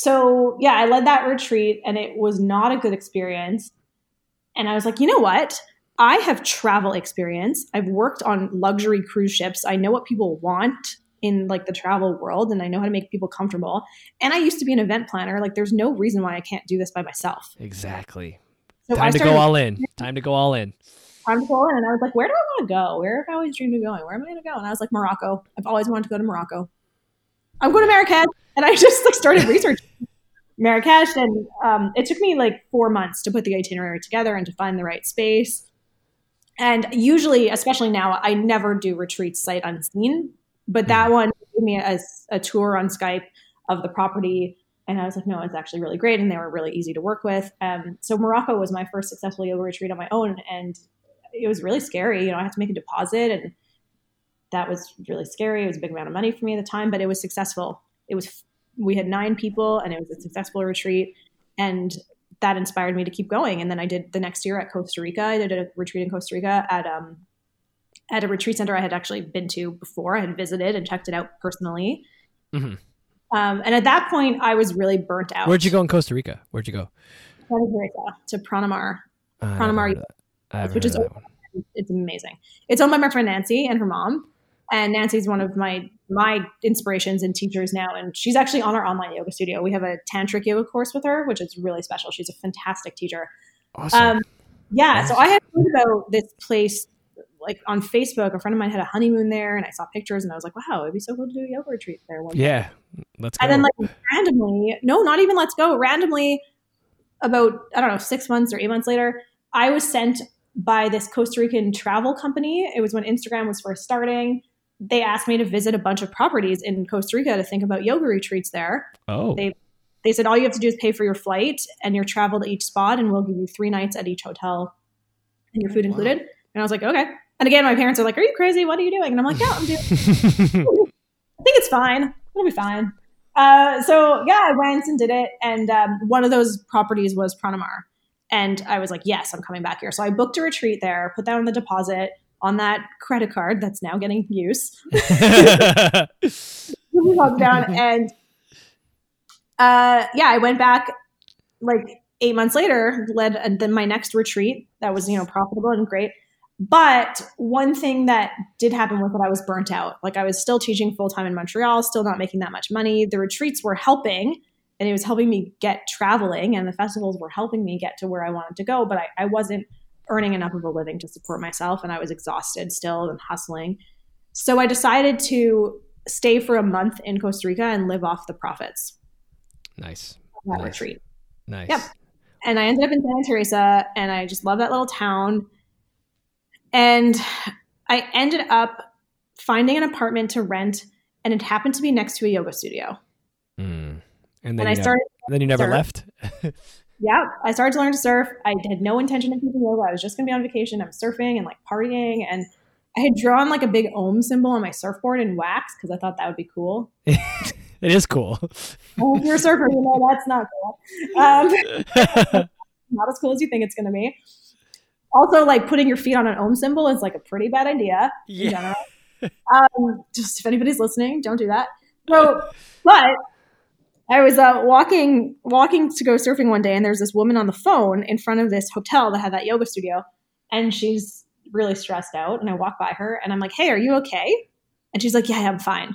so yeah i led that retreat and it was not a good experience. And i was like you know what? I have travel experience. I've worked on luxury cruise ships. I know what people want in like the travel world and i know how to make people comfortable. And i used to be an event planner. Like there's no reason why i can't do this by myself. Exactly. so Time to go all in. Time to go all in. Time to go in and I was like, where do I want to go? Where have I always dreamed of going? Where am I going to go? And I was like, Morocco. I've always wanted to go to Morocco. I'm going to Marrakesh. And I just like started researching Marrakesh. And um, it took me like four months to put the itinerary together and to find the right space. And usually, especially now, I never do retreats sight unseen. But that one gave me a, a tour on Skype of the property. And I was like, no, it's actually really great. And they were really easy to work with. Um, so Morocco was my first successful yoga retreat on my own. And it was really scary. You know, I had to make a deposit and that was really scary. It was a big amount of money for me at the time, but it was successful. It was, we had nine people and it was a successful retreat. And that inspired me to keep going. And then I did the next year at Costa Rica. I did a retreat in Costa Rica at, um, at a retreat center I had actually been to before. I had visited and checked it out personally. Mhm. Um, and at that point, I was really burnt out. Where'd you go in Costa Rica? Where'd you go? Costa Rica to Pranamar. Uh, Pranamar, heard of that. I which is it's amazing. It's owned by my friend Nancy and her mom. And Nancy's one of my my inspirations and teachers now. And she's actually on our online yoga studio. We have a tantric yoga course with her, which is really special. She's a fantastic teacher. Awesome. Um, yeah, so I had heard about this place like on Facebook. A friend of mine had a honeymoon there, and I saw pictures, and I was like, "Wow, it'd be so cool to do a yoga retreat there." One day. yeah. Let's go. And then like randomly, no, not even let's go. Randomly, about I don't know six months or eight months later, I was sent by this Costa Rican travel company. It was when Instagram was first starting. They asked me to visit a bunch of properties in Costa Rica to think about yoga retreats there. oh. they- They said all you have to do is pay for your flight and your travel to each spot, and we'll give you three nights at each hotel and your food Wow. included. And I was like, okay. And again, my parents are like, "Are you crazy? What are you doing?" And I'm like, "Yeah, I'm doing." I think it's fine. It'll be fine. Uh, so yeah, I went and did it, and um, one of those properties was Pranamar, and I was like, "Yes, I'm coming back here." So I booked a retreat there, put down the deposit on that credit card that's now getting use. deposit down, and uh, yeah, I went back like eight months later, led uh, then my next retreat that was you know profitable and great. But one thing that did happen was that I was burnt out. Like I was still teaching full time in Montreal, still not making that much money. The retreats were helping and it was helping me get traveling, and the festivals were helping me get to where I wanted to go. But I, I wasn't earning enough of a living to support myself, and I was exhausted still and hustling. So I decided to stay for a month in Costa Rica and live off the profits nice. that Nice. retreat Nice. Yep. and I ended up in Santa Teresa, and I just love that little town. And I ended up finding an apartment to rent, and it happened to be next to a yoga studio. And then And I never, started, then you never surf. left. yeah, I started to learn to surf. I had no intention of keeping yoga. I was just going to be on vacation. I'm surfing and like partying, and I had drawn like a big Om symbol on my surfboard in wax because I thought that would be cool. it is cool. Well, if you're a surfer, you know that's not cool. Um, not as cool as you think it's going to be. Also, like putting your feet on an Om symbol is like a pretty bad idea in general. Um, just if anybody's listening, don't do that. So, but I was uh, walking walking to go surfing one day, and there's this woman on the phone in front of this hotel that had that yoga studio, and she's really stressed out. And I walk by her, and I'm like, "Hey, are you okay?" And she's like, "Yeah, I'm fine."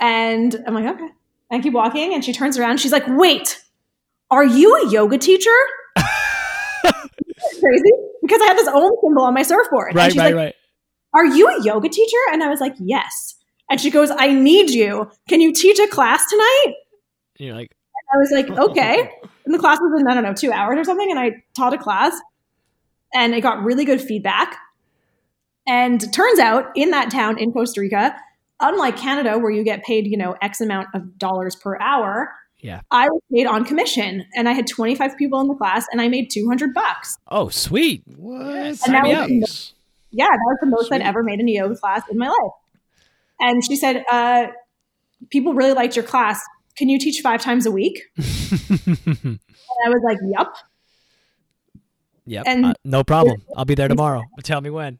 And I'm like, "Okay." And I keep walking, and she turns around. She's like, "Wait, are you a yoga teacher?" Crazy because I had this Om symbol on my surfboard. and Right, she's right, like, right. are you a yoga teacher? And I was like, yes. And she goes, I need you. Can you teach a class tonight? And you're like, I was like, okay. And the class was in, I don't know, two hours or something. And I taught a class and it got really good feedback. And turns out in that town in Costa Rica, unlike Canada, where you get paid, you know, X amount of dollars per hour, Yeah. I was paid on commission. And I had 25 people in the class and I made 200 bucks. oh, sweet. What? sign me up. Nice. yeah, that was the most Sweet. I'd ever made in a yoga class in my life. And she said, uh, people really liked your class. Can you teach five times a week? And I was like, Yep. yep. And- uh, no problem. I'll be there tomorrow. Tell me when.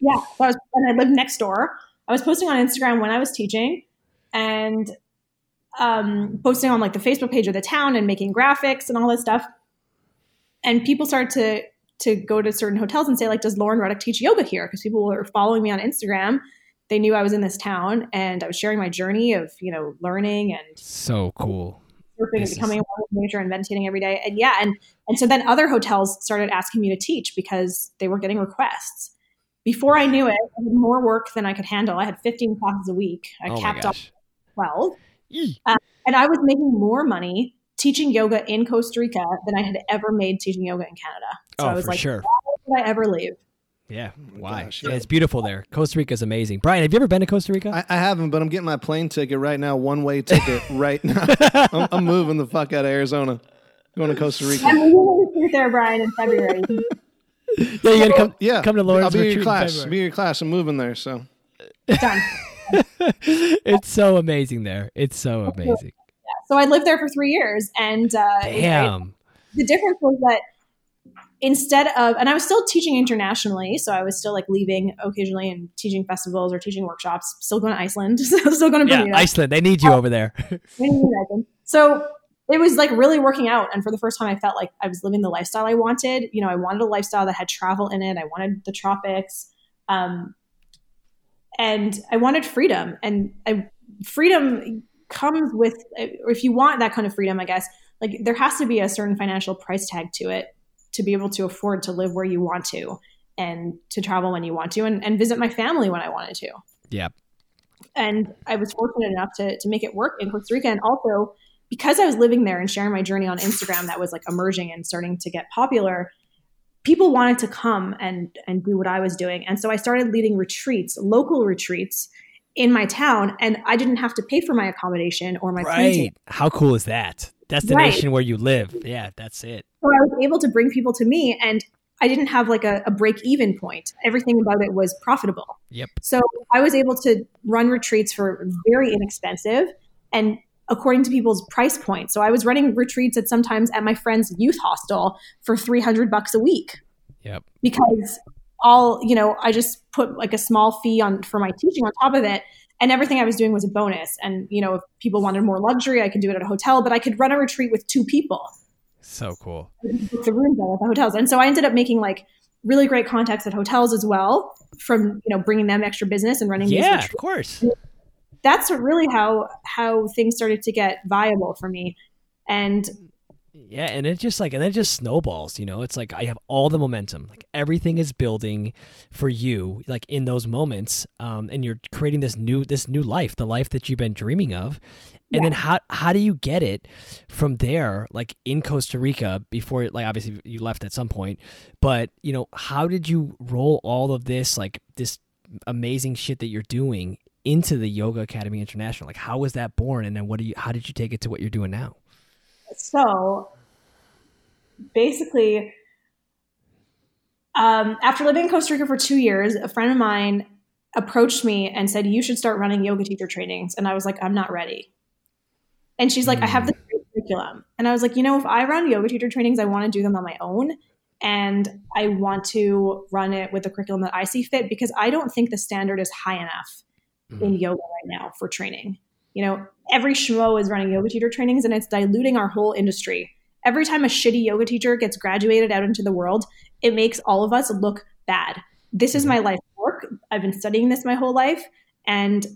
Yeah. So I was, and I lived next door. I was posting on Instagram when I was teaching and um, posting on like the Facebook page of the town and making graphics and all this stuff. And people started to to go to certain hotels and say, like, does Lauren Rudick teach yoga here? Because people were following me on Instagram. They knew I was in this town and I was sharing my journey of, you know, learning and So cool. surfing and This is- becoming one with nature and meditating every day. And yeah, and and so then other hotels started asking me to teach because they were getting requests. Before I knew it, I had more work than I could handle. I had 15 classes a week. I oh capped off gosh. 12. Yee. Uh, and I was making more money teaching yoga in Costa Rica than I had ever made teaching yoga in Canada. So oh, I oh, was for like, sure. why would I ever leave? Yeah. my Why? gosh, yeah. yeah. it's beautiful there. Costa Rica is amazing. Bryan, have you ever been to Costa Rica? I, I haven't, but I'm getting my plane ticket right now, one way ticket right now. I'm, I'm moving the fuck out of Arizona, going to Costa Rica. I'm Rica. moving to retreat there, Bryan, in February. yeah, you gotta come. Yeah, Come to Lauren's I'll be in retreat your in class. February. Be in your class. I'm moving there, so Done. it's so amazing there. It's so amazing. So I lived there for three years, and uh, it was. Damn. the difference was that instead of and i was still teaching internationally so i was still like leaving occasionally and teaching festivals or teaching workshops still going to iceland still going to Yeah, bermuda Iceland. They need you over there. so it was like really working out and for the first time i felt like i was living the lifestyle i wanted. You know i wanted a lifestyle that had travel in it. I wanted the tropics um, and i wanted freedom and I, freedom comes with if you want that kind of freedom i guess like there has to be a certain financial price tag to it to be able to afford to live where you want to and to travel when you want to and, and visit my family when i wanted to yeah. and I was fortunate enough to, to make it work in Costa Rica. And also because I was living there and sharing my journey on Instagram that was like emerging and starting to get popular, people wanted to come and and do what I was doing. And so I started leading retreats, local retreats in my town, and I didn't have to pay for my accommodation or my. Right. How cool is that? Destination where you live. Yeah, that's it. So I was able to bring people to me and I didn't have like a, a break even point. Everything about it was profitable. Yep. So I was able to run retreats for very inexpensive and according to people's price points. So I was running retreats at sometimes at my friend's youth hostel for 300 bucks a week Yep. because all, you know, I just put like a small fee on for my teaching on top of it and everything I was doing was a bonus. And, you know, if people wanted more luxury, I could do it at a hotel, but I could run a retreat with two people So cool. the rooms at the hotels. And so I ended up making like really great contacts at hotels as well from, you know, bringing them extra business and running these Yeah, of course. That's really how how things started to get viable for me. And Yeah, and it just like and it just snowballs, you know. It's like I have all the momentum. Like everything is building for you like in those moments. Um and you're creating this new this new life, the life that you've been dreaming of. And then how how do you get it from there like in Costa Rica before like obviously you left at some point, but you know, how did you roll all of this like this amazing shit that you're doing into the Yoga Academy International? Like how was that born and then what do you how did you take it to what you're doing now? so basically um, after living in Costa Rica for two years, a friend of mine approached me and said, You should start running yoga teacher trainings. And I was like, I'm not ready. And she's like, I have the curriculum. And I was like, You know, if I run yoga teacher trainings, I want to do them on my own. And I want to run it with the curriculum that I see fit because I don't think the standard is high enough in yoga right now for training. You know, every schmo is running yoga teacher trainings and it's diluting our whole industry. Every time a shitty yoga teacher gets graduated out into the world, it makes all of us look bad. This is my life work. I've been studying this my whole life. And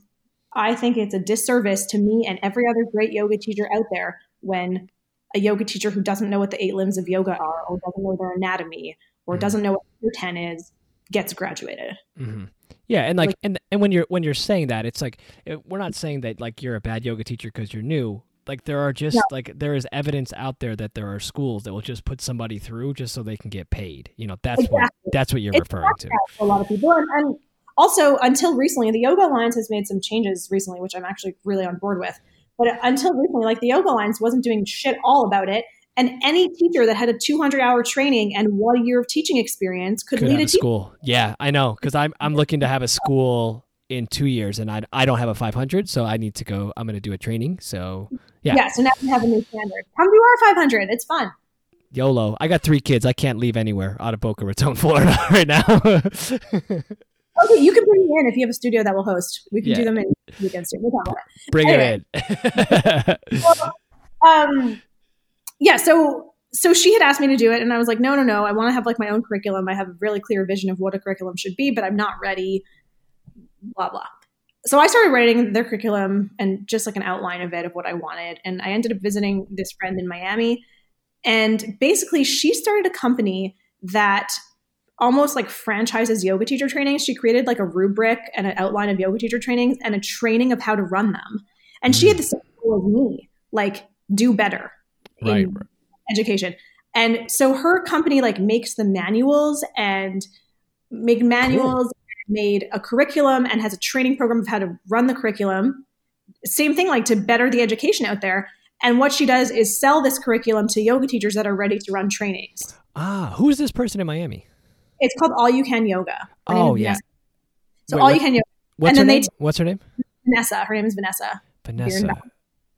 I think it's a disservice to me and every other great yoga teacher out there when a yoga teacher who doesn't know what the eight limbs of yoga are or doesn't know their anatomy or doesn't know what your 10 is gets graduated. Mm-hmm. Yeah, and like, and and when you're when you're saying that, it's like we're not saying that like you're a bad yoga teacher because you're new. Like there are just like there is evidence out there that there are schools that will just put somebody through just so they can get paid. You know, that's what that's what you're It's referring to. a lot of people. And, and also, until recently, the Yoga Alliance has made some changes recently, which I'm actually really on board with. But until recently, like the Yoga Alliance wasn't doing shit all about it. And any teacher that had a 200 hour training and one year of teaching experience could, Could lead a a school. Yeah, I know because I'm I'm looking to have a school in two years, and I I don't have a 500, so I need to go. I'm going to do a training. So yeah. Yeah. so now we have a new standard. Come do our 500. It's fun. YOLO. I got three kids. I can't leave anywhere out of Boca Raton, Florida, right now. Okay, you can bring me in if you have a studio that will host. We can Yeah. do them in weekends too. We'll talk about it. Bring Anyway. it in. um yeah so so she had asked me to do it and i was like no no no i want to have like my own curriculum i have a really clear vision of what a curriculum should be but i'm not ready blah blah so i started writing their curriculum and just like an outline of it of what i wanted and i ended up visiting this friend in miami and basically she started a company that almost like franchises yoga teacher trainings she created like a rubric and an outline of yoga teacher trainings and a training of how to run them and she had mm. the same goal as me like do better in right. education. And so her company like makes the manuals and make manuals, made a curriculum and has a training program of how to run the curriculum. Same thing like to better the education out there. And what she does is sell this curriculum to yoga teachers that are ready to run trainings. Ah, who is this person in Miami? It's called All You Can Yoga. Her Oh, yeah. Vanessa. So Wait, All what- You Can Yoga. What's And her name? t- What's her name? Vanessa. Her name is Vanessa. Vanessa.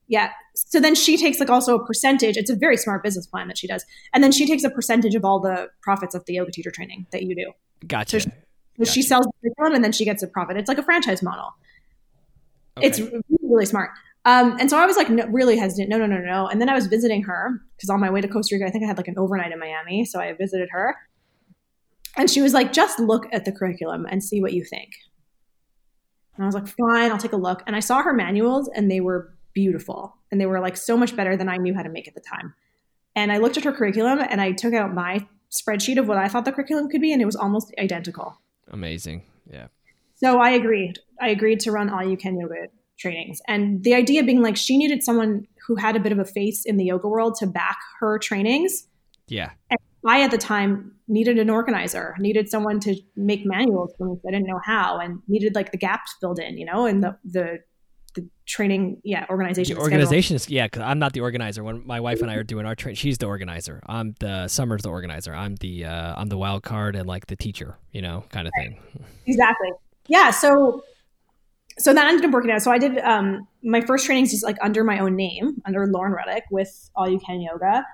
Yeah. So then she takes like also a percentage. It's a very smart business plan that she does. And then she takes a percentage of all the profits of the yoga teacher training that you do. Gotcha. So So she sells the curriculum and then she gets a profit. It's like a franchise model. It's really, really smart. Um, and so I was like, no, really hesitant. No, no, no, no, no. And then I was visiting her because on my way to Costa Rica, I think I had like an overnight in Miami. So I visited her. And she was like, just look at the curriculum and see what you think. And I was like, fine, I'll take a look. And I saw her manuals and they were beautiful. And they were like so much better than I knew how to make at the time. And I looked at her curriculum and I took out my spreadsheet of what I thought the curriculum could be, and it was almost identical. Amazing. Yeah. So I agreed. I agreed to run all you can yoga trainings. And the idea being like she needed someone who had a bit of a face in the yoga world to back her trainings. Yeah. I at the time needed an organizer, needed someone to make manuals for me. I didn't know how, and needed like the gaps filled in, you know, and the the the training, yeah, organization. The organization is yeah, because I'm not the organizer. When my wife and I are doing our train, she's the organizer. I'm the Summer's the organizer. I'm the uh, I'm the wild card and like the teacher, you know, kind of thing. exactly yeah so so that ended up working out so i did um my first trainings just like under my own name under lauren rudick with all you can yoga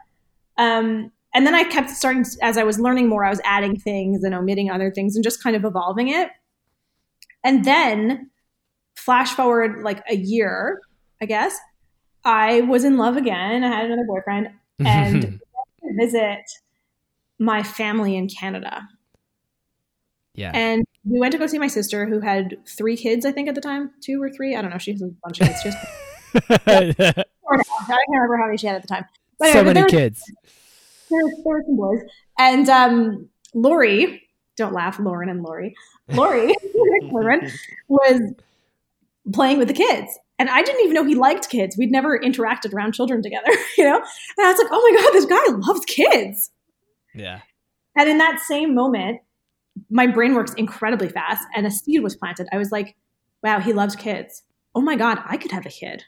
um and then i kept starting as i was learning more i was adding things and omitting other things and just kind of evolving it and then flash forward like a year i guess i was in love again i had another boyfriend and visit my family in canada yeah. and we went to go see my sister who had three kids, I think at the time, two or three. I don't know. She has a bunch of kids. Has I can't remember how many she had at the time. But so anyway, many kids. there, was- there were some boys. And um, Lori, don't laugh, Lauren and Lori. Lori, Lauren, was playing with the kids. And I didn't even know he liked kids. We'd never interacted around children together, you know? And I was like, oh my God, this guy loves kids. Yeah. And in that same moment, my brain works incredibly fast and a seed was planted. I was like, wow, he loves kids. Oh my God, I could have a kid.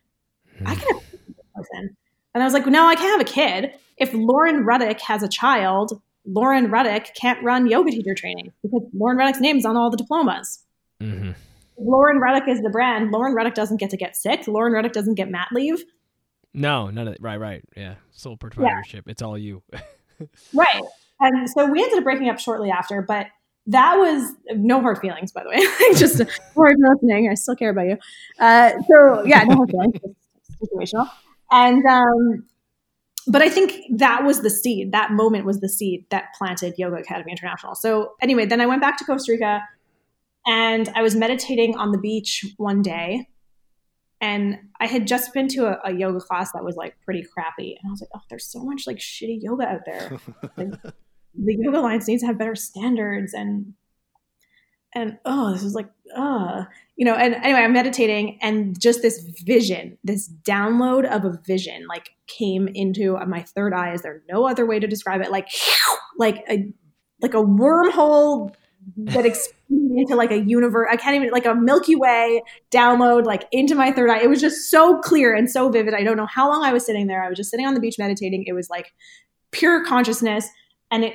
I could have a person. And I was like, no, I can't have a kid. If Lauren Rudick has a child, Lauren Rudick can't run yoga teacher training because Lauren Rudick's name is on all the diplomas. hmm If Lauren Rudick is the brand. Lauren Rudick doesn't get to get sick. Lauren Rudick doesn't get mat leave. No, none of it. Right, right. Yeah. Sole proprietorship. It's all you. Right. And so we ended up breaking up shortly after, but that was no hard feelings, by the way. just hard listening. I still care about you. Uh, so yeah, no hard feelings. situational. And um, but I think that was the seed. That moment was the seed that planted Yoga Academy International. So anyway, then I went back to Costa Rica, and I was meditating on the beach one day, and I had just been to a, a yoga class that was like pretty crappy, and I was like, oh, there's so much like shitty yoga out there. Like, the Yoga Alliance needs to have better standards and and oh this was like uh you know and anyway i'm meditating and just this vision this download of a vision like came into my third eye. Is there no other way to describe it? Like like a like a wormhole that expanded into like a universe i can't even like a milky way download like into my third eye it was just so clear and so vivid i don't know how long i was sitting there i was just sitting on the beach meditating it was like pure consciousness and it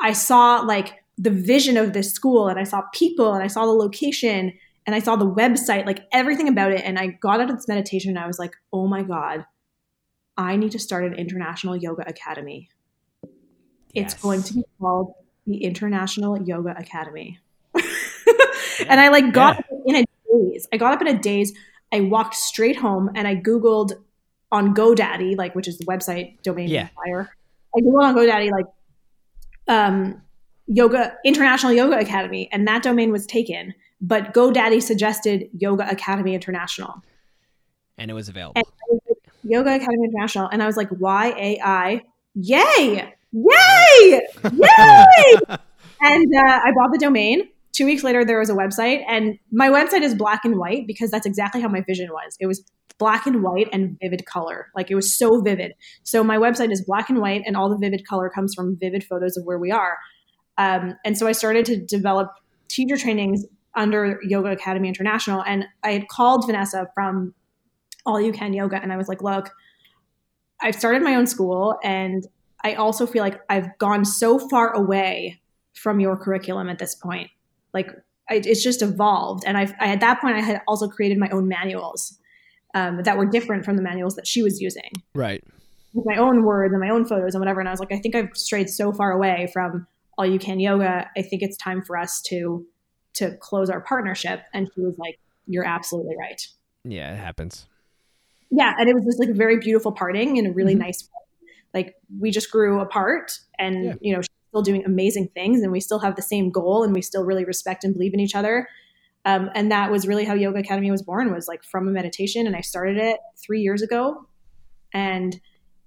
I saw like the vision of this school and I saw people and I saw the location and I saw the website, like everything about it. And I got out of this meditation and I was like, oh my God, I need to start an international yoga academy. Yes. It's going to be called the International Yoga Academy. yeah. And I like got yeah. in a daze. I got up in a daze. I walked straight home and I Googled on GoDaddy, like which is the website domain yeah. fire. I Googled on GoDaddy like um, yoga international yoga academy and that domain was taken but godaddy suggested yoga academy international and it was available was yoga academy international and i was like y-a-i yay yay yay and uh, i bought the domain two weeks later there was a website and my website is black and white because that's exactly how my vision was it was black and white and vivid color. Like it was so vivid. So my website is black and white, and all the vivid color comes from vivid photos of where we are. Um, and so I started to develop teacher trainings under Yoga Academy International. And I had called Vanessa from All You Can Yoga, and I was like, look, I've started my own school, and I also feel like I've gone so far away from your curriculum at this point. Like it's just evolved. And I've, I, at that point, I had also created my own manuals um, that were different from the manuals that she was using. Right. With my own words and my own photos and whatever. And I was like, I think I've strayed so far away from all you can yoga. I think it's time for us to to close our partnership. And she was like, You're absolutely right. Yeah, it happens. Yeah. And it was just like a very beautiful parting in a really mm-hmm. nice way. Like we just grew apart and yeah. you know, she's still doing amazing things and we still have the same goal and we still really respect and believe in each other um, and that was really how Yoga Academy was born was like from a meditation. And I started it three years ago and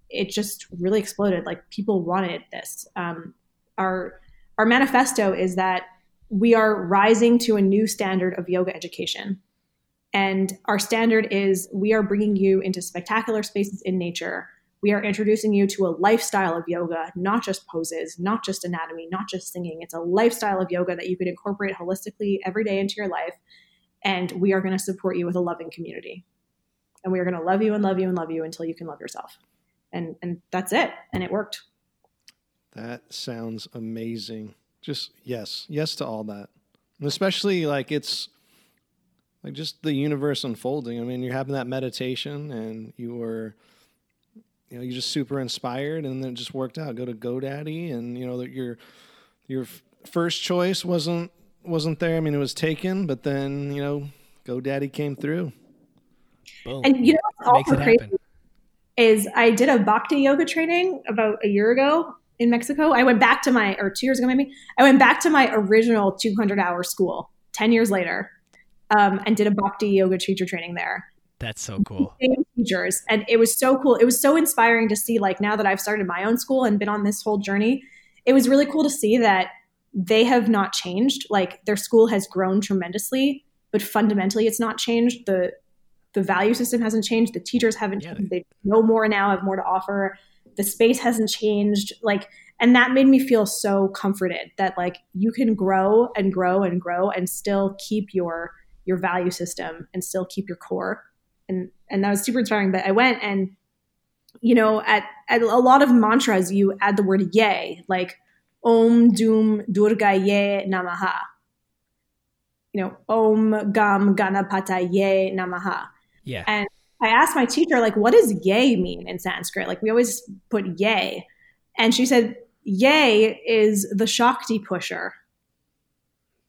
it just really exploded. Like people wanted this. Um, our, our manifesto is that we are rising to a new standard of yoga education. And our standard is we are bringing you into spectacular spaces in nature we are introducing you to a lifestyle of yoga, not just poses, not just anatomy, not just singing. It's a lifestyle of yoga that you could incorporate holistically every day into your life. And we are going to support you with a loving community. And we are going to love you and love you and love you until you can love yourself. And and that's it. And it worked. That sounds amazing. Just yes, yes to all that. And especially like it's like just the universe unfolding. I mean, you're having that meditation and you were you know, you're just super inspired, and then it just worked out. Go to GoDaddy, and you know that your your first choice wasn't wasn't there. I mean, it was taken, but then you know, GoDaddy came through. Boom. And you know what's also crazy happen. is I did a Bhakti yoga training about a year ago in Mexico. I went back to my or two years ago maybe. I went back to my original 200 hour school ten years later, um, and did a Bhakti yoga teacher training there. That's so cool. Teachers. And it was so cool. It was so inspiring to see, like, now that I've started my own school and been on this whole journey, it was really cool to see that they have not changed. Like, their school has grown tremendously, but fundamentally, it's not changed. The the value system hasn't changed. The teachers haven't yeah. changed. They know more now, have more to offer. The space hasn't changed. Like, and that made me feel so comforted that like you can grow and grow and grow and still keep your your value system and still keep your core and and that was super inspiring. But I went and you know at, at a lot of mantras you add the word yay like om doom durga ye namaha you know om gam ganapata ye namaha yeah. And i asked my teacher like what does yay mean in sanskrit? Like we always put yay and she said yay is the shakti pusher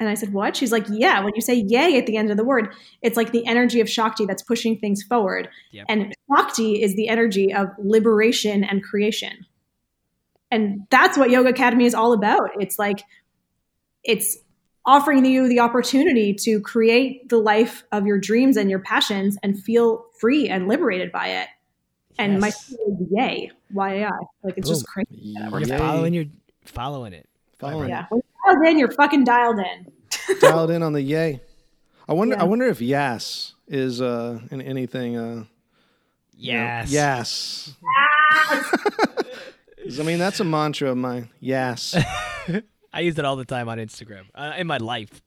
And I said, What? She's like, Yeah, when you say yay at the end of the word, it's like the energy of Shakti that's pushing things forward. Yep. And Shakti is the energy of liberation and creation. And that's what Yoga Academy is all about. It's like, it's offering you the opportunity to create the life of your dreams and your passions and feel free and liberated by it. And my Yes. yay, Y A I. Like it's just Boom. crazy. You're Yay. following your following it. Following Yeah. When you're dialed in, you're fucking dialed in. Dialed in on the yay. I wonder. Yeah. I wonder if yes is uh, in anything. Uh, you know, Yes. yes. 'Cause, I mean, that's a mantra of mine. Yes. I use it all the time on Instagram uh, in my life.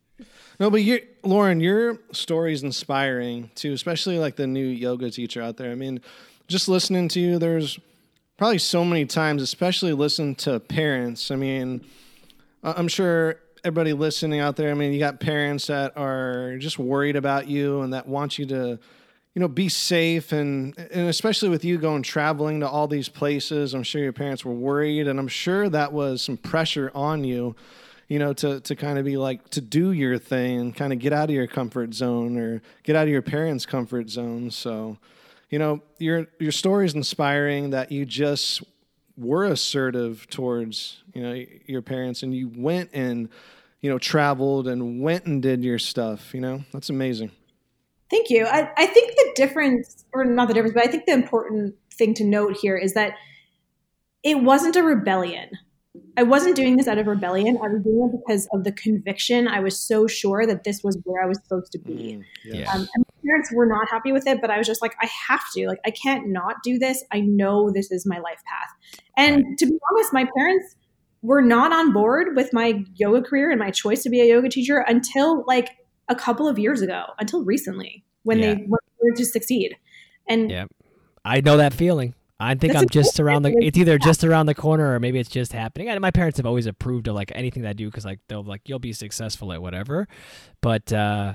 No, but you, Lauren, your story is inspiring too, especially like the new yoga teacher out there. I mean, just listening to you, there's probably so many times, especially listen to parents. I mean, I'm sure everybody listening out there, I mean, you got parents that are just worried about you and that want you to, you know, be safe and and especially with you going traveling to all these places, I'm sure your parents were worried and I'm sure that was some pressure on you you know, to, to kind of be like to do your thing and kind of get out of your comfort zone or get out of your parents' comfort zone. So, you know, your your story is inspiring that you just were assertive towards, you know, your parents and you went and, you know, traveled and went and did your stuff, you know? That's amazing. Thank you. I, I think the difference, or not the difference, but I think the important thing to note here is that it wasn't a rebellion. I wasn't doing this out of rebellion. I was doing it because of the conviction. I was so sure that this was where I was supposed to be. Yeah. Um, and my parents were not happy with it, but I was just like, I have to. Like, I can't not do this. I know this is my life path. And to be honest, my parents were not on board with my yoga career and my choice to be a yoga teacher until like a couple of years ago, until recently, when Yeah. they wanted to succeed. And Yeah. I know that feeling. I think That's I'm just around the. It's either just around the corner or maybe it's just happening. And my parents have always approved of like anything that I do because like they'll like you'll be successful at whatever. But uh,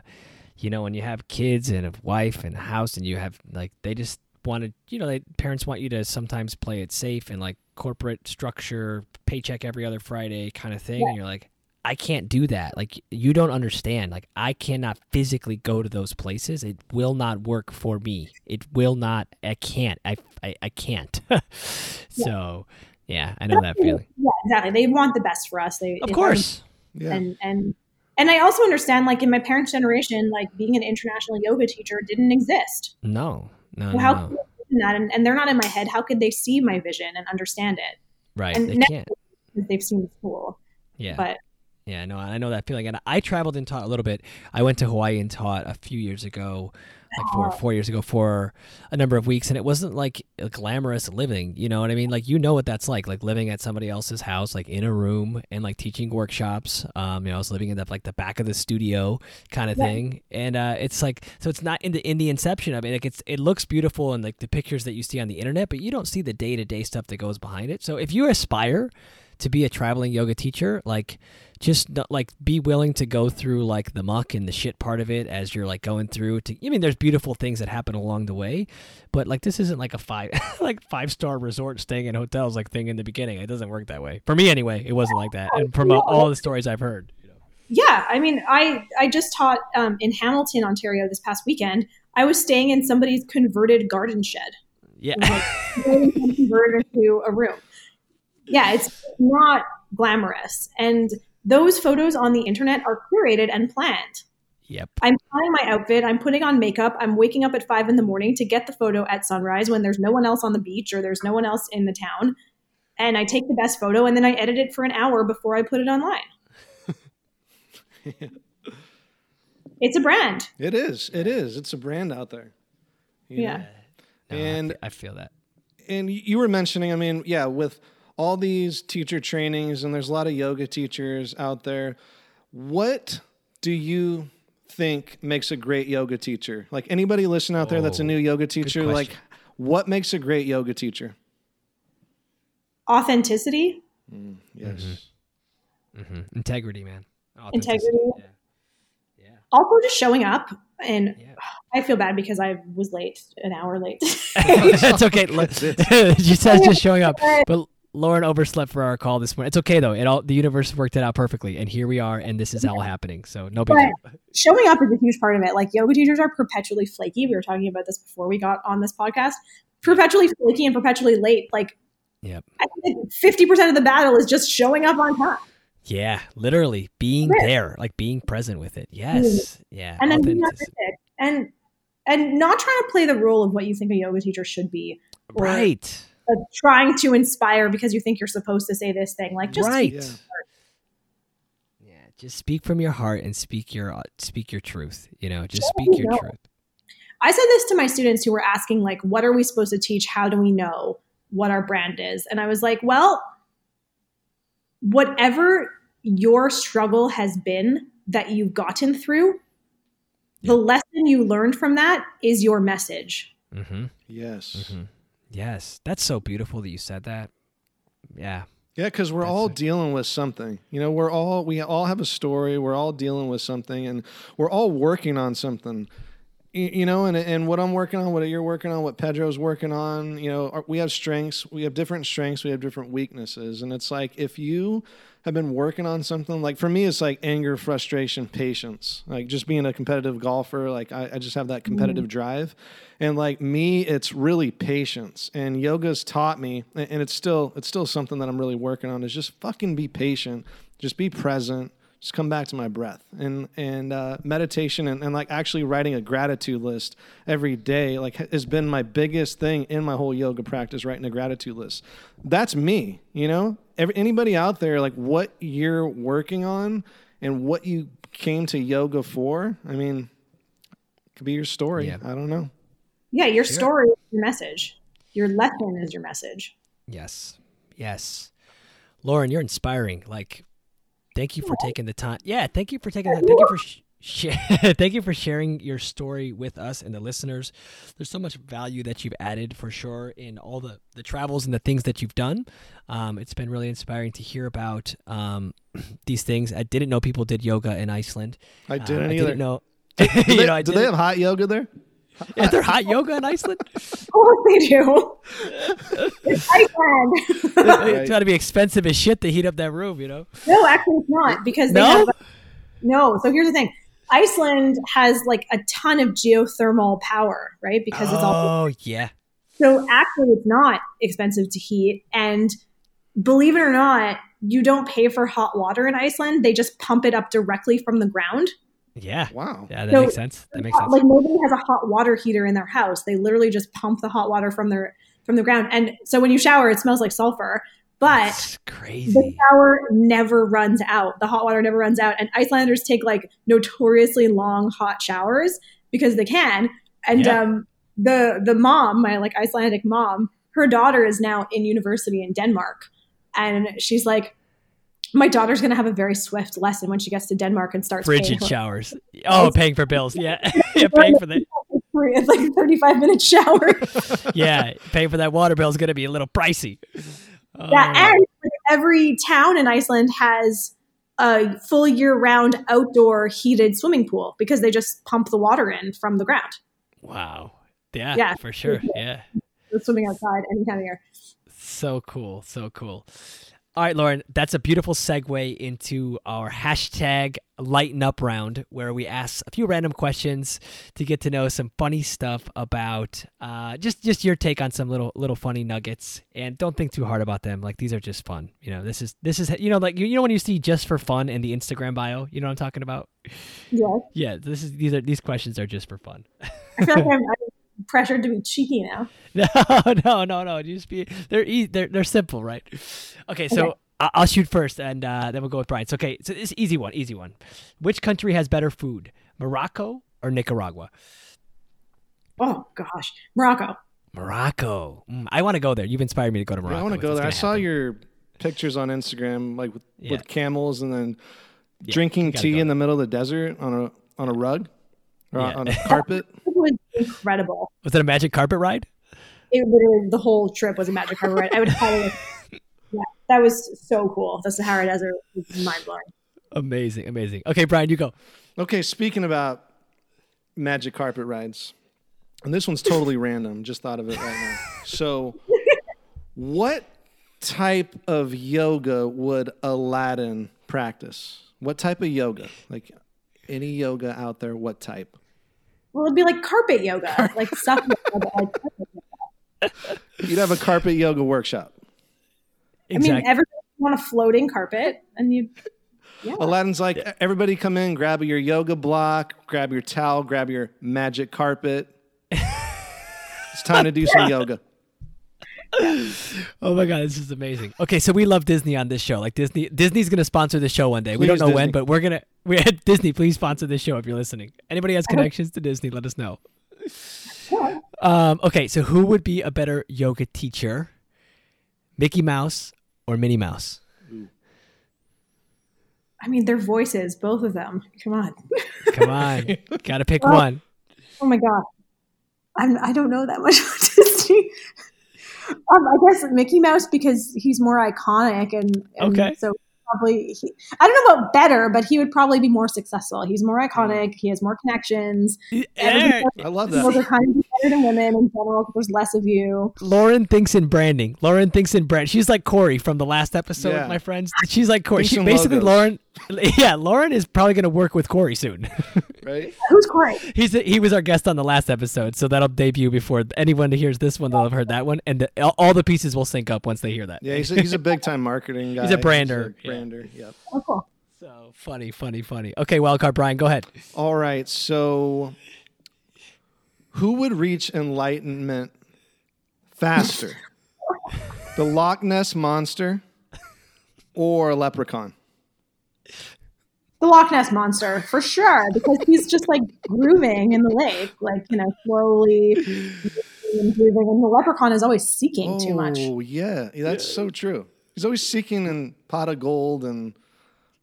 you know when you have kids and a wife and a house and you have like they just want to you know they parents want you to sometimes play it safe and like corporate structure paycheck every other Friday kind of thing. And you're like. I can't do that. Like you don't understand. Like I cannot physically go to those places. It will not work for me. It will not. I can't. I I, I can't. so, yeah, I know that feeling. yeah, exactly. They want the best for us. They, Of if course. Yeah. and and and I also understand, like in my parents' generation, like being an international yoga teacher didn't exist. No. No. So how no. could that? And, and they're not in my head. How could they see my vision and understand it? Right. and They can't. They've seen the school. Yeah. But Yeah, no, I know that feeling. And I traveled and taught a little bit. I went to Hawaii and taught a few years ago, like four, four years ago, for a number of weeks. And it wasn't like a glamorous living. You know what I mean? Like, you know what that's like, like living at somebody else's house, like in a room and like teaching workshops. Um, you know, I was living in the, like the back of the studio kind of Yeah. thing. And uh, it's like, so it's not in the, in the inception of it. Like, it's, it looks beautiful and like the pictures that you see on the internet, but you don't see the day to day stuff that goes behind it. So if you aspire to be a traveling yoga teacher, like, just not, like be willing to go through like the muck and the shit part of it as you're like going through to I mean there's beautiful things that happen along the way but like this isn't like a five like five star resort staying in hotels like thing in the beginning it doesn't work that way for me anyway it wasn't like that and from uh, all the stories I've heard you know. yeah, I mean, I I just taught um, in Hamilton, Ontario, this past weekend. I was staying in somebody's converted garden shed. yeah like converted into a room. Yeah, it's not glamorous. And those photos on the internet are curated and planned. yep I'm planning my outfit, I'm putting on makeup, I'm waking up at five in the morning to get the photo at sunrise when there's no one else on the beach or there's no one else in the town. And I take the best photo and then I edit it for an hour before I put it online. It's a brand. It is. It is. It's a brand out there. you Yeah. No, And- I feel that and you were mentioning, I mean, yeah, with all these teacher trainings, and there's a lot of yoga teachers out there. What do you think makes a great yoga teacher? Like anybody listening out there that's a Oh, new yoga teacher, like what makes a great yoga teacher? Authenticity. Mm, mm-hmm. Yes. hmm integrity man Integrity. yeah yeah Also just showing up. And Yeah. I feel bad because I was late, an hour late. that's okay. Look, you said just showing up, but Lauren overslept for our call this morning. It's okay though. It all the universe worked it out perfectly, and here we are, and this is all happening. So no big deal. showing up is a huge part of it. Like yoga teachers are perpetually flaky. We were talking about this before we got on this podcast. Perpetually flaky and perpetually late. Like think fifty percent of the battle is just showing up on time. Yeah, literally being Right. there, like being present with it. Yes. Yeah. and then being authentic- authentic and and not trying to play the role of what you think a yoga teacher should be or Right. Uh, trying to inspire because you think you're supposed to say this thing like just Right. Yeah. Yeah. Just speak from your heart and speak your uh, speak your truth. You know, just Yeah, speak your no. truth. i said this to my students who were asking like what are we supposed to teach how do we know what our brand is and i was like well whatever your struggle has been that you've gotten through the lesson you learned from that is your message Mm-hmm. Yes. hmm Yes. That's so beautiful that you said that. Yeah. Yeah, because we're That's all it. dealing with something. You know, we're all we all have a story. We're all dealing with something, and we're all working on something. You know, and and what I'm working on, what you're working on, what Pedro's working on. You know, we have strengths. We have different strengths. We have different weaknesses, and it's like if you have been working on something, like for me, it's like anger, frustration, patience. Like just being a competitive golfer, like I, I just have that competitive mm-hmm. drive, and like me, it's really patience. And yoga's taught me, and it's still it's still something that I'm really working on. Is just fucking be patient, just be present, just come back to my breath, and and uh, meditation, and, and like actually writing a gratitude list every day, like has been my biggest thing in my whole yoga practice. Writing a gratitude list, that's me. You know, Every, anybody out there, like what you're working on and what you came to yoga for. I mean, could be your story. Yeah. I don't know. yeah your Sure. story is your message your lesson is your message Yes. Yes. Lauren, you're inspiring. Like, thank you for taking the time. Yeah, thank you for taking that. Thank you for sh- sh- thank you for sharing your story with us and the listeners. There's so much value that you've added for sure in all the the travels and the things that you've done. Um, it's been really inspiring to hear about um, these things. I didn't know people did yoga in Iceland. I Uh, didn't I either. didn't know. Do you they, know, I do they didn't- have hot yoga there? Is there hot yoga in Iceland? of course they do it's Iceland. It's got to be expensive as shit to heat up that room, you know? No, actually, it's not because they No? have no. So here's the thing: Iceland has like a ton of geothermal power, right? Because it's all Oh yeah. so. Actually, it's not expensive to heat, and believe it or not, you don't pay for hot water in Iceland. They just pump it up directly from the ground. Yeah. Wow. Yeah, that So- makes sense. That makes sense. Like nobody has a hot water heater in their house. They literally just pump the hot water from their from the ground, and so when you shower, it smells like sulfur. But That's the shower never runs out. The hot water never runs out. And Icelanders take like notoriously long hot showers because they can. And Yeah. um, the the mom, my like Icelandic mom, her daughter is now in university in Denmark, and she's like, my daughter's gonna have a very swift lesson when she gets to Denmark and starts Frigid for- showers. Oh, paying for bills. Yeah. yeah, paying for the It's like a thirty five minute shower. yeah, paying for that water bill is gonna be a little pricey. Oh, Yeah, and every town in Iceland has a full year round outdoor heated swimming pool because they just pump the water in from the ground. wow. Yeah, Yeah. for sure. Yeah. Swimming outside any time of year. So cool. So cool. All right, Lauren, that's a beautiful segue into our hashtag lighten up round where we ask a few random questions to get to know some funny stuff about uh, just just your take on some little little funny nuggets. And don't think too hard about them. Like these are just fun. You know this is this is you know like you, you know when you see just for fun in the instagram bio you know what i'm talking about? Yeah, yeah this is these are these questions are just for fun. I feel like I'm, pressured to be cheeky now. No, no, no, no. Just be they're easy, they're they're simple, right? Okay, so Okay. I- I'll shoot first, and uh, then we'll go with Bryan. So, okay, so this easy one, easy one. Which country has better food, Morocco or Nicaragua? Oh gosh, Morocco. Morocco. Mm, I want to go there. You've inspired me to go to Morocco. Yeah, I want to go there. I gonna saw happen. your pictures on Instagram, like with, Yeah. with camels and then Yeah, drinking tea go. in the middle of the desert on a on a rug or Yeah. on a carpet. It was incredible. Was it a magic carpet ride? It literally the whole trip was a magic carpet ride. I would highly. Yeah, that was so cool. The Sahara Desert was mind blowing. Amazing, amazing. Okay, Bryan, you go. Okay, speaking about magic carpet rides, and this one's totally random. Just thought of it right now. So, what type of yoga would Aladdin practice? What type of yoga? Like any yoga out there, what type? Well, it'd be like carpet yoga, like stuff yoga, like yoga. You'd have a carpet yoga workshop. I mean, everybody want a floating carpet, and you. Yeah. Aladdin's like, everybody come in, grab your yoga block, grab your towel, grab your magic carpet. it's time to do some yoga. Oh my god, this is amazing. Okay, so we love Disney on this show. Like Disney, Disney's gonna sponsor the show one day. we don't Please, know when, but we're gonna. We had Disney. Please sponsor this show if you're listening. Anybody has connections to Disney, let us know. Um, okay, so who would be a better yoga teacher, Mickey Mouse or Minnie Mouse? I mean, their voices, both of them. Come on. Come on, gotta pick one. Oh my god, I'm, I don't know that much about Disney. Um, I guess Mickey Mouse because he's more iconic and, and Okay. so probably he, I don't know about better, but he would probably be more successful. He's more iconic. He has more connections. Everybody I love Girls that. are kind of better than women in general because there's less of you. Lauren thinks in branding. Lauren thinks in brand. She's like Corey from the last episode, Yeah. my friends. She's like Corey. She basically logos. Lauren. Yeah, Lauren is probably gonna work with Corey soon. Right? Who's Corey? He's he was our guest on the last episode, so that'll debut before anyone who hears this one. They'll have heard that one, and the, all, all the pieces will sync up once they hear that. Yeah, he's a, he's a big time marketing guy. He's a brander, He's a brander. Yep. Oh, cool. So funny, funny, funny. Okay, wildcard Bryan, go ahead. All right. So, who would reach enlightenment faster? the Loch Ness monster or a leprechaun? The Loch Ness monster for sure because he's just like grooving in the lake, like you know, slowly and grooving. And the leprechaun is always seeking too much. Oh, yeah. Yeah, That's so true. He's always seeking in pot of gold, and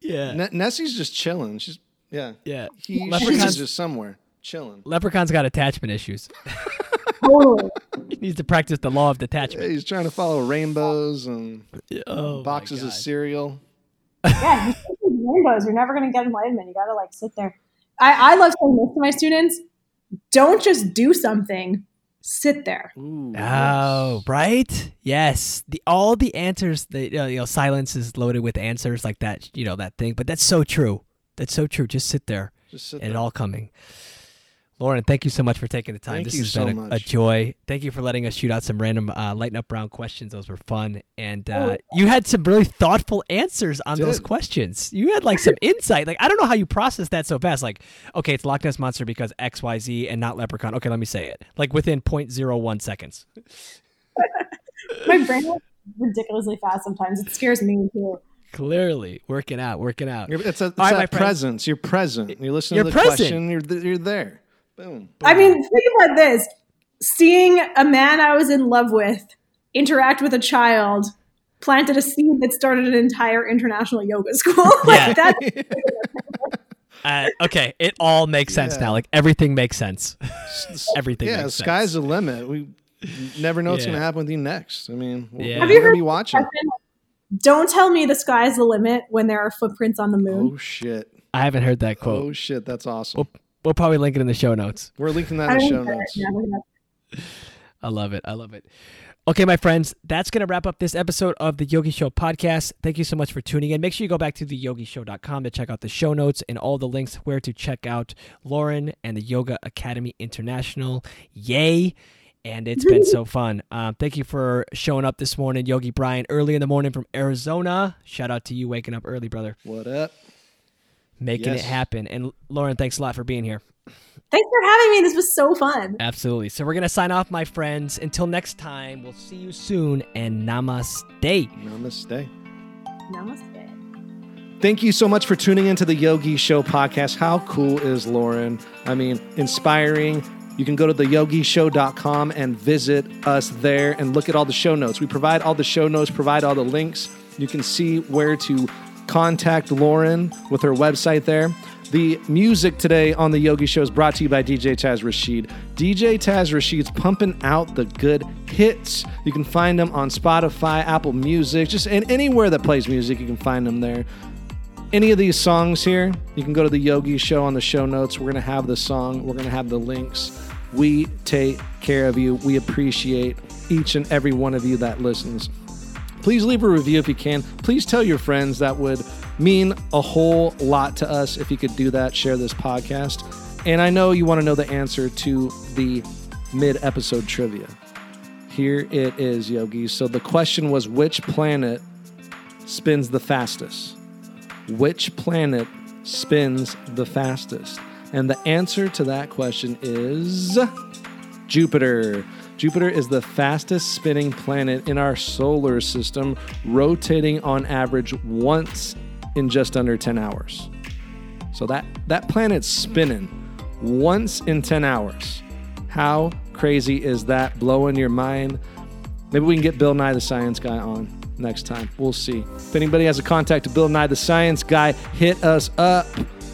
Yeah, N- Nessie's just chilling. She's, yeah. yeah. He, Leprechaun's, she's just somewhere chilling. Leprechaun's got attachment issues. Totally. he needs to practice the law of detachment. He's trying to follow rainbows and Oh, boxes of cereal. Yeah, you see these rainbows. You're never going to get enlightenment. You got to like sit there. I, I love saying this to my students. Don't just do something. Sit there. Ooh, Oh, right? Yes. The all the answers that uh, you know, silence is loaded with answers like that, you know, that thing. But that's so true. That's so true. Just sit there Just sit and it all coming. Lauren, thank you so much for taking the time. Thank this you has so been a, a joy. Thank you for letting us shoot out some random uh, lighten up brown questions. Those were fun, and uh, you had some really thoughtful answers on those questions. You had like some insight. Like I don't know how you process that so fast. Like, okay, it's Loch Ness monster because X Y Z and not leprechaun. Okay, let me say it. Like within 0.01 seconds. My brain works ridiculously fast sometimes. It scares me too. Clearly working out, working out. You're, it's a, it's All right, my that friend. presence. You're present. You listen You're to the present. question. You're th- you're there. Boom. I mean, think about this. Seeing a man I was in love with interact with a child planted a seed that started an entire international yoga school. like Yeah. that Uh, okay, it all makes sense Yeah. now. Like everything makes sense. Everything yeah, the makes sky's sense. the limit. We never know what's Yeah. going to happen with you next. I mean, wh- Yeah. Have you what are heard- you watching? don't tell me the sky's the limit when there are footprints on the moon. Oh shit! I haven't heard that quote. Oh shit! That's awesome. We'll, we'll probably link it in the show notes. We're linking that in the show notes. Yeah, look at that. I love it. I love it. Okay, my friends, that's going to wrap up this episode of the Yogi Show podcast. Thank you so much for tuning in. Make sure you go back to theyogishow.com to check out the show notes and all the links where to check out Lauren and the Yoga Academy International. Yay! And it's been so fun. Um, thank you for showing up this morning, Yogi Bryan, early in the morning from Arizona. Shout out to you waking up early, brother, What up? Making Yes. it happen. And Lauren, thanks a lot for being here. Thanks for having me. This was so fun. Absolutely. So we're going to sign off, my friends. Until next time, we'll see you soon and namaste. Namaste. Namaste. Thank you so much for tuning into the Yogi Show podcast. How cool is Lauren? I mean, inspiring. You can go to theyogishow.com and visit us there and look at all the show notes. We provide all the show notes, provide all the links. You can see where to contact Lauren with her website there. The music today on the Yogi Show is brought to you by DJ Taz Rashid. DJ Taz Rashid's pumping out the good hits. You can find them on Spotify, Apple Music, just and anywhere that plays music, you can find them there any of these songs here, you can go to the Yogi Show on the show notes. We're going to have the song, we're going to have the links. We take care of you. We appreciate each and every one of you that listens. Please leave a review if you can. Please tell your friends. That would mean a whole lot to us if you could do that. Share this podcast. And I know you want to know the answer to the mid episode trivia. Here it is, Yogi. So the question was which planet spins the fastest? Which planet spins the fastest? And the answer to that question is Jupiter. Jupiter is the fastest spinning planet in our solar system, rotating on average once in just under 10 hours. So that, that planet's spinning once in 10 hours. How crazy is that? Blowing your mind? Maybe we can get Bill Nye the Science Guy on next time. We'll see. If anybody has a contact to Bill Nye the Science Guy, hit us up.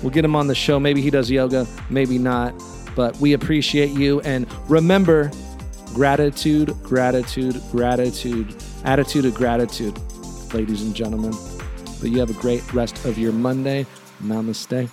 We'll get him on the show. Maybe he does yoga, maybe not. But we appreciate you. And remember, gratitude, gratitude, gratitude, attitude of gratitude, ladies and gentlemen. But you have a great rest of your Monday. Namaste.